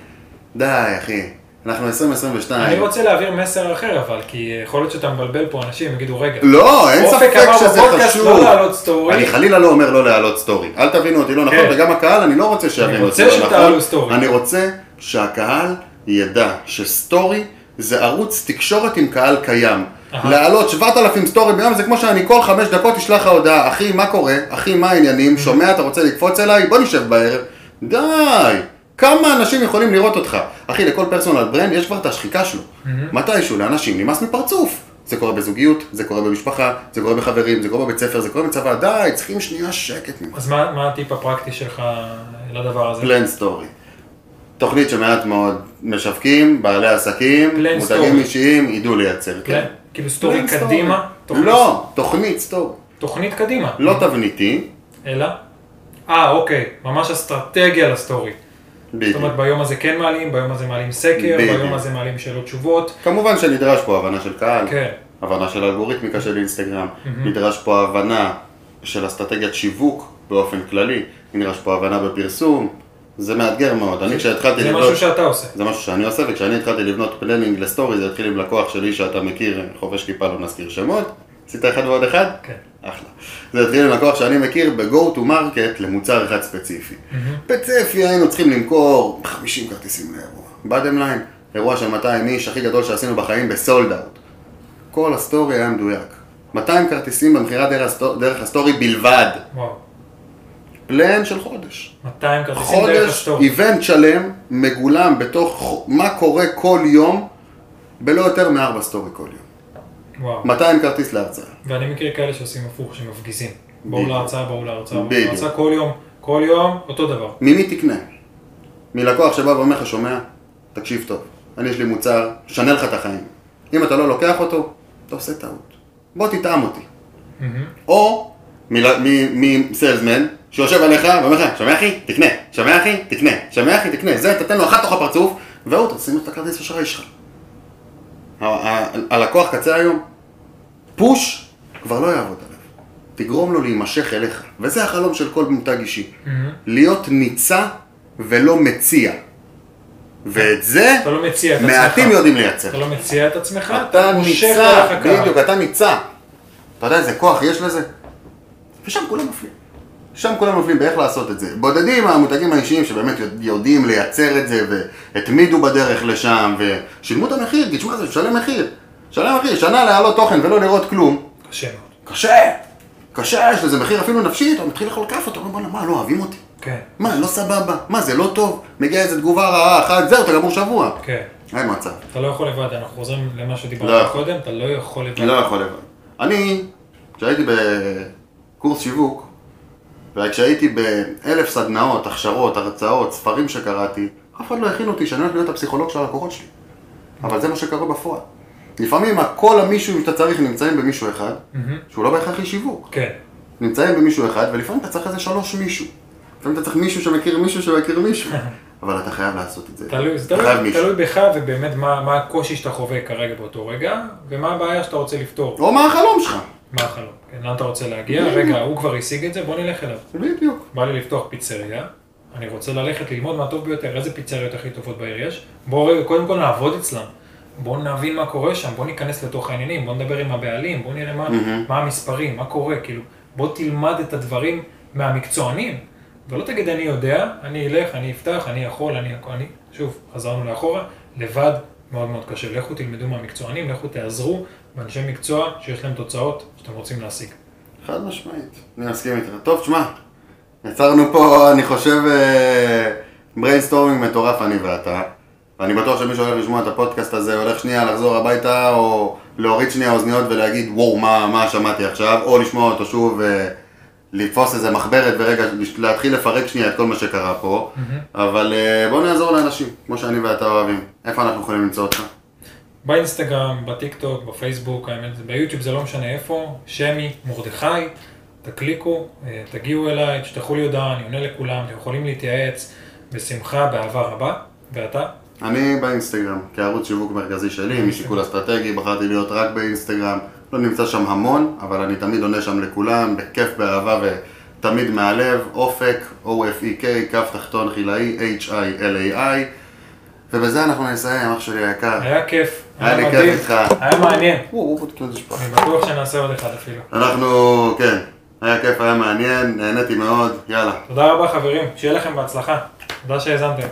די אחי, אנחנו 2022. אני רוצה להעביר מסר אחר אבל, כי יכול להיות שאתה מבלבל פה אנשים, יגידו רגע. לא, אין אופק ספק אמר שזה בפודקאסט חשוב. לא להעלות סטורי. אני חלילה לא אומר לא להעלות סטורי. אל תבינו אותי לא נכון, כן. וגם הקהל, אני לא רוצה שיבינו אותי רוצה לא נכון. שתעלו סטורי. אני רוצה שהקהל ידע שסטורי זה ערוץ תקשורת עם קהל קיים. להעלות 7,000 סטורי ביום זה כמו שאני כל חמש דקות אשלח לך הודעה, אחי, מה קורה? אחי, מה העניינים? שומע, אתה רוצה לקפוץ אליי? בוא נשב בערב. די! כמה אנשים יכולים לראות אותך? אחי, לכל personal brand יש כבר את השחיקה שלו. מתישהו לאנשים נמאס מפרצוף. זה קורה בזוגיות, זה קורה במשפחה, זה קורה בחברים, זה קורה בבית ספר, זה קורה בצבא, די, צריכים שנייה שקט ממך. אז מה מה הטיפ הפרקטי שלך לדבר הזה? plan סטורי. תוכנית שמעט מאוד משווקים, בעלי עסקים, מותגים. אישיים, ידעו לייצר. כן? כאילו סטורי. קדימה? תוכנית- לא, תוכנית סטורי. תוכנית קדימה. לא תבנית, אלא? אה, אוקיי, ממש אסטרטגיה לסטורי. זאת בדיוק. אומרת, ביום הזה כן מעלים, ביום הזה מעלים סקר, בדיוק. ביום הזה מעלים שאלות תשובות. כמובן שנדרש פה הבנה של קהל, כן. הבנה של אלגוריתמיקה של אינסטגרם, נדרש פה הבנה של אסטרטגיית שיווק באופן כללי, נדרש פה הבנה בפרסום, זה מאתגר מאוד. אני כשהתחלתי זה לבנות... משהו שאתה עושה. זה משהו שאני עושה, וכשאני התחלתי לבנות planning לסטורי, זה התחיל עם לקוח שלי שאתה מכיר, חובש כיפה, לא נזכיר שמות. עשית אחד ועוד אחד? כן. אחלה. זה התחיל עם לקוח שאני מכיר ב-go to market למוצר אחד ספציפי. ספציפי היינו צריכים למכור 50 כרטיסים לאירוע. bottom line, אירוע של 200 איש, הכי גדול שעשינו בחיים ב sold out. כל הסטורי היה מדויק. 200 כרטיסים במכירה דרך הסטורי בלבד. וואו. plan של חודש. 200 כרטיסים דרך חודש, הסטורי. event שלם, מגולם בתוך מה קורה כל יום, בלא יותר מארבע סטורי כל יום. וואו. 200 כרטיס להרצאה. ואני מכיר כאלה שעושים הפוך, שמפגיזים. בואו. להרצאה, בואו להרצאה, בואו. להרצאה, כל יום, כל יום, אותו דבר. ממי תקנה? מלקוח שבא ואומר לך, שומע? תקשיב טוב, אני יש לי מוצר, שנה לך את החיים. אם אתה לא לוקח אותו, אתה עושה טעות. בוא תטעם אותי. מהמם. או מסיילסמן שיושב עליך ואומר לך, שומע אחי? תקנה, שומע אחי? תקנה, שומע אחי? תקנה. זה, תתן לו אחת תוך הפרצוף, והוא תשים את הכרטיס אשראי שלך. הלקוח קצה היום, פוש, כבר לא יעבוד עליו. תגרום לו להימשך אליך. וזה החלום של כל מותג אישי. מהמם. להיות ניצה ולא מציע. ואת זה אתה לא מציע את עצמך. מעטים יודעים לייצר. אתה לא מציע את עצמך, אתה מושך ניצה. בדיוק, אתה ניצה. אתה יודע איזה כוח יש לזה? ושם כולם נופלים. שם כולם נופלים באיך לעשות את זה. בודדים המותגים האישיים שבאמת יודע- יודעים לייצר את זה והתמידו בדרך לשם ושילמו את המחיר, כי תשמע זה משלם מחיר. משלם מחיר, שנה להעלות תוכן ולא לראות כלום. קשה מאוד. קשה. קשה, יש לזה מחיר אפילו נפשי, אתה מתחיל לאכול כאפה, אתה אומר בואנה מה, לא אוהבים אותי? כן, מה, לא סבבה? מה, זה לא טוב? מגיע איזה תגובה רעה אחת, זהו, אתה גמור שבוע. כן. אין מצב. אתה לא יכול לבד, אנחנו חוזרים למה לא שדיברנו יכול. קודם, אתה לא יכול לבד. לא יכול לבד. אני, כשהייתי בקורס שיווק, וכשהייתי באלף סדנאות, הכשרות, הרצאות, ספרים שקראתי, אף אחד לא הכין אותי שאני הולך להיות הפסיכולוג של הלקוחות שלי. אבל זה מה שקורה בפועל. לפעמים כל המישהו שאתה צריך נמצאים במישהו אחד. שהוא לא בהכרח איש שיווק. כן. נמצאים במישהו אחד, ולפעמים אתה צריך איזה שלוש מישהו. לפעמים אתה צריך מישהו שמכיר מישהו שמכיר מישהו. אבל אתה חייב לעשות את זה. תלוי, זה תלוי, בך ובאמת מה, מה הקושי שאתה חווה כרגע באותו רגע, ומה הבעיה שאתה רוצה לפתור. או מה החלום שלך. מה החלום? כן, לאן אתה רוצה להגיע? רגע, הוא כבר השיג את זה, בוא נלך אליו. בדיוק. בא לי לפתוח פיצריה, אני רוצה ללכת ללמוד מהטוב ביותר, איזה פיצריות הכי טובות בעיר יש. בואו רגע, קודם כל נעבוד אצלם. בואו נבין מה קורה שם, בואו ניכנס לתוך העניינים, בואו נדבר עם הבעלים, בואו נראה מה. מה המספרים, מה קורה, כאילו, בוא תלמד את הדברים מהמקצוענים. ולא תגיד אני יודע, אני אלך, אני אפתח, אני יכול, אני אני, שוב, חזרנו לאחורה, לבד מאוד מאוד קשה. לכו תלמדו מהמקצוענים, לכו תעזרו באנשי מקצוע שיש להם תוצאות שאתם רוצים להשיג. חד משמעית, אני מסכים איתך. טוב, תשמע, יצרנו פה, אני חושב, brainstorming מטורף, אני ואתה. ואני בטוח שמי שהולך לשמוע את הפודקאסט הזה הולך שנייה לחזור הביתה, או להוריד שנייה אוזניות ולהגיד, וואו, מה, מה שמעתי עכשיו, או לשמוע אותו שוב ולתפוס איזה מחברת ורגע להתחיל לפרק שנייה את כל מה שקרה פה. אבל אה, בואו נעזור לאנשים, כמו שאני ואתה אוהבים. איפה אנחנו יכולים למצוא אותך? באינסטגרם, בטיק טוק, בפייסבוק, האמת, ביוטיוב זה לא משנה איפה, שמי, מרדכי, תקליקו, אה, תגיעו אליי, תשלחו לי הודעה, אני עונה לכולם, אתם יכולים להתייעץ בשמחה, באהבה רבה, ואתה? אני באינסטגרם, כערוץ שיווק מרכזי שלי, משיקול אסטרטגי, בחרתי להיות רק באינסטגרם. לא נמצא שם המון, אבל אני תמיד עונה שם לכולם, בכיף, באהבה ותמיד מהלב. אופק, O-F-E-K, כף תחתון חילאי, H-I-L-A-I. ובזה אנחנו נסיים, אח שלי היקר. היה כיף, היה לי כיף מדהים, איתך. היה מעניין. אני בטוח שנעשה עוד אחד אפילו. אנחנו, כן, היה כיף, היה מעניין, נהניתי מאוד, יאללה. תודה רבה חברים, שיהיה לכם בהצלחה, תודה שהאזנתם.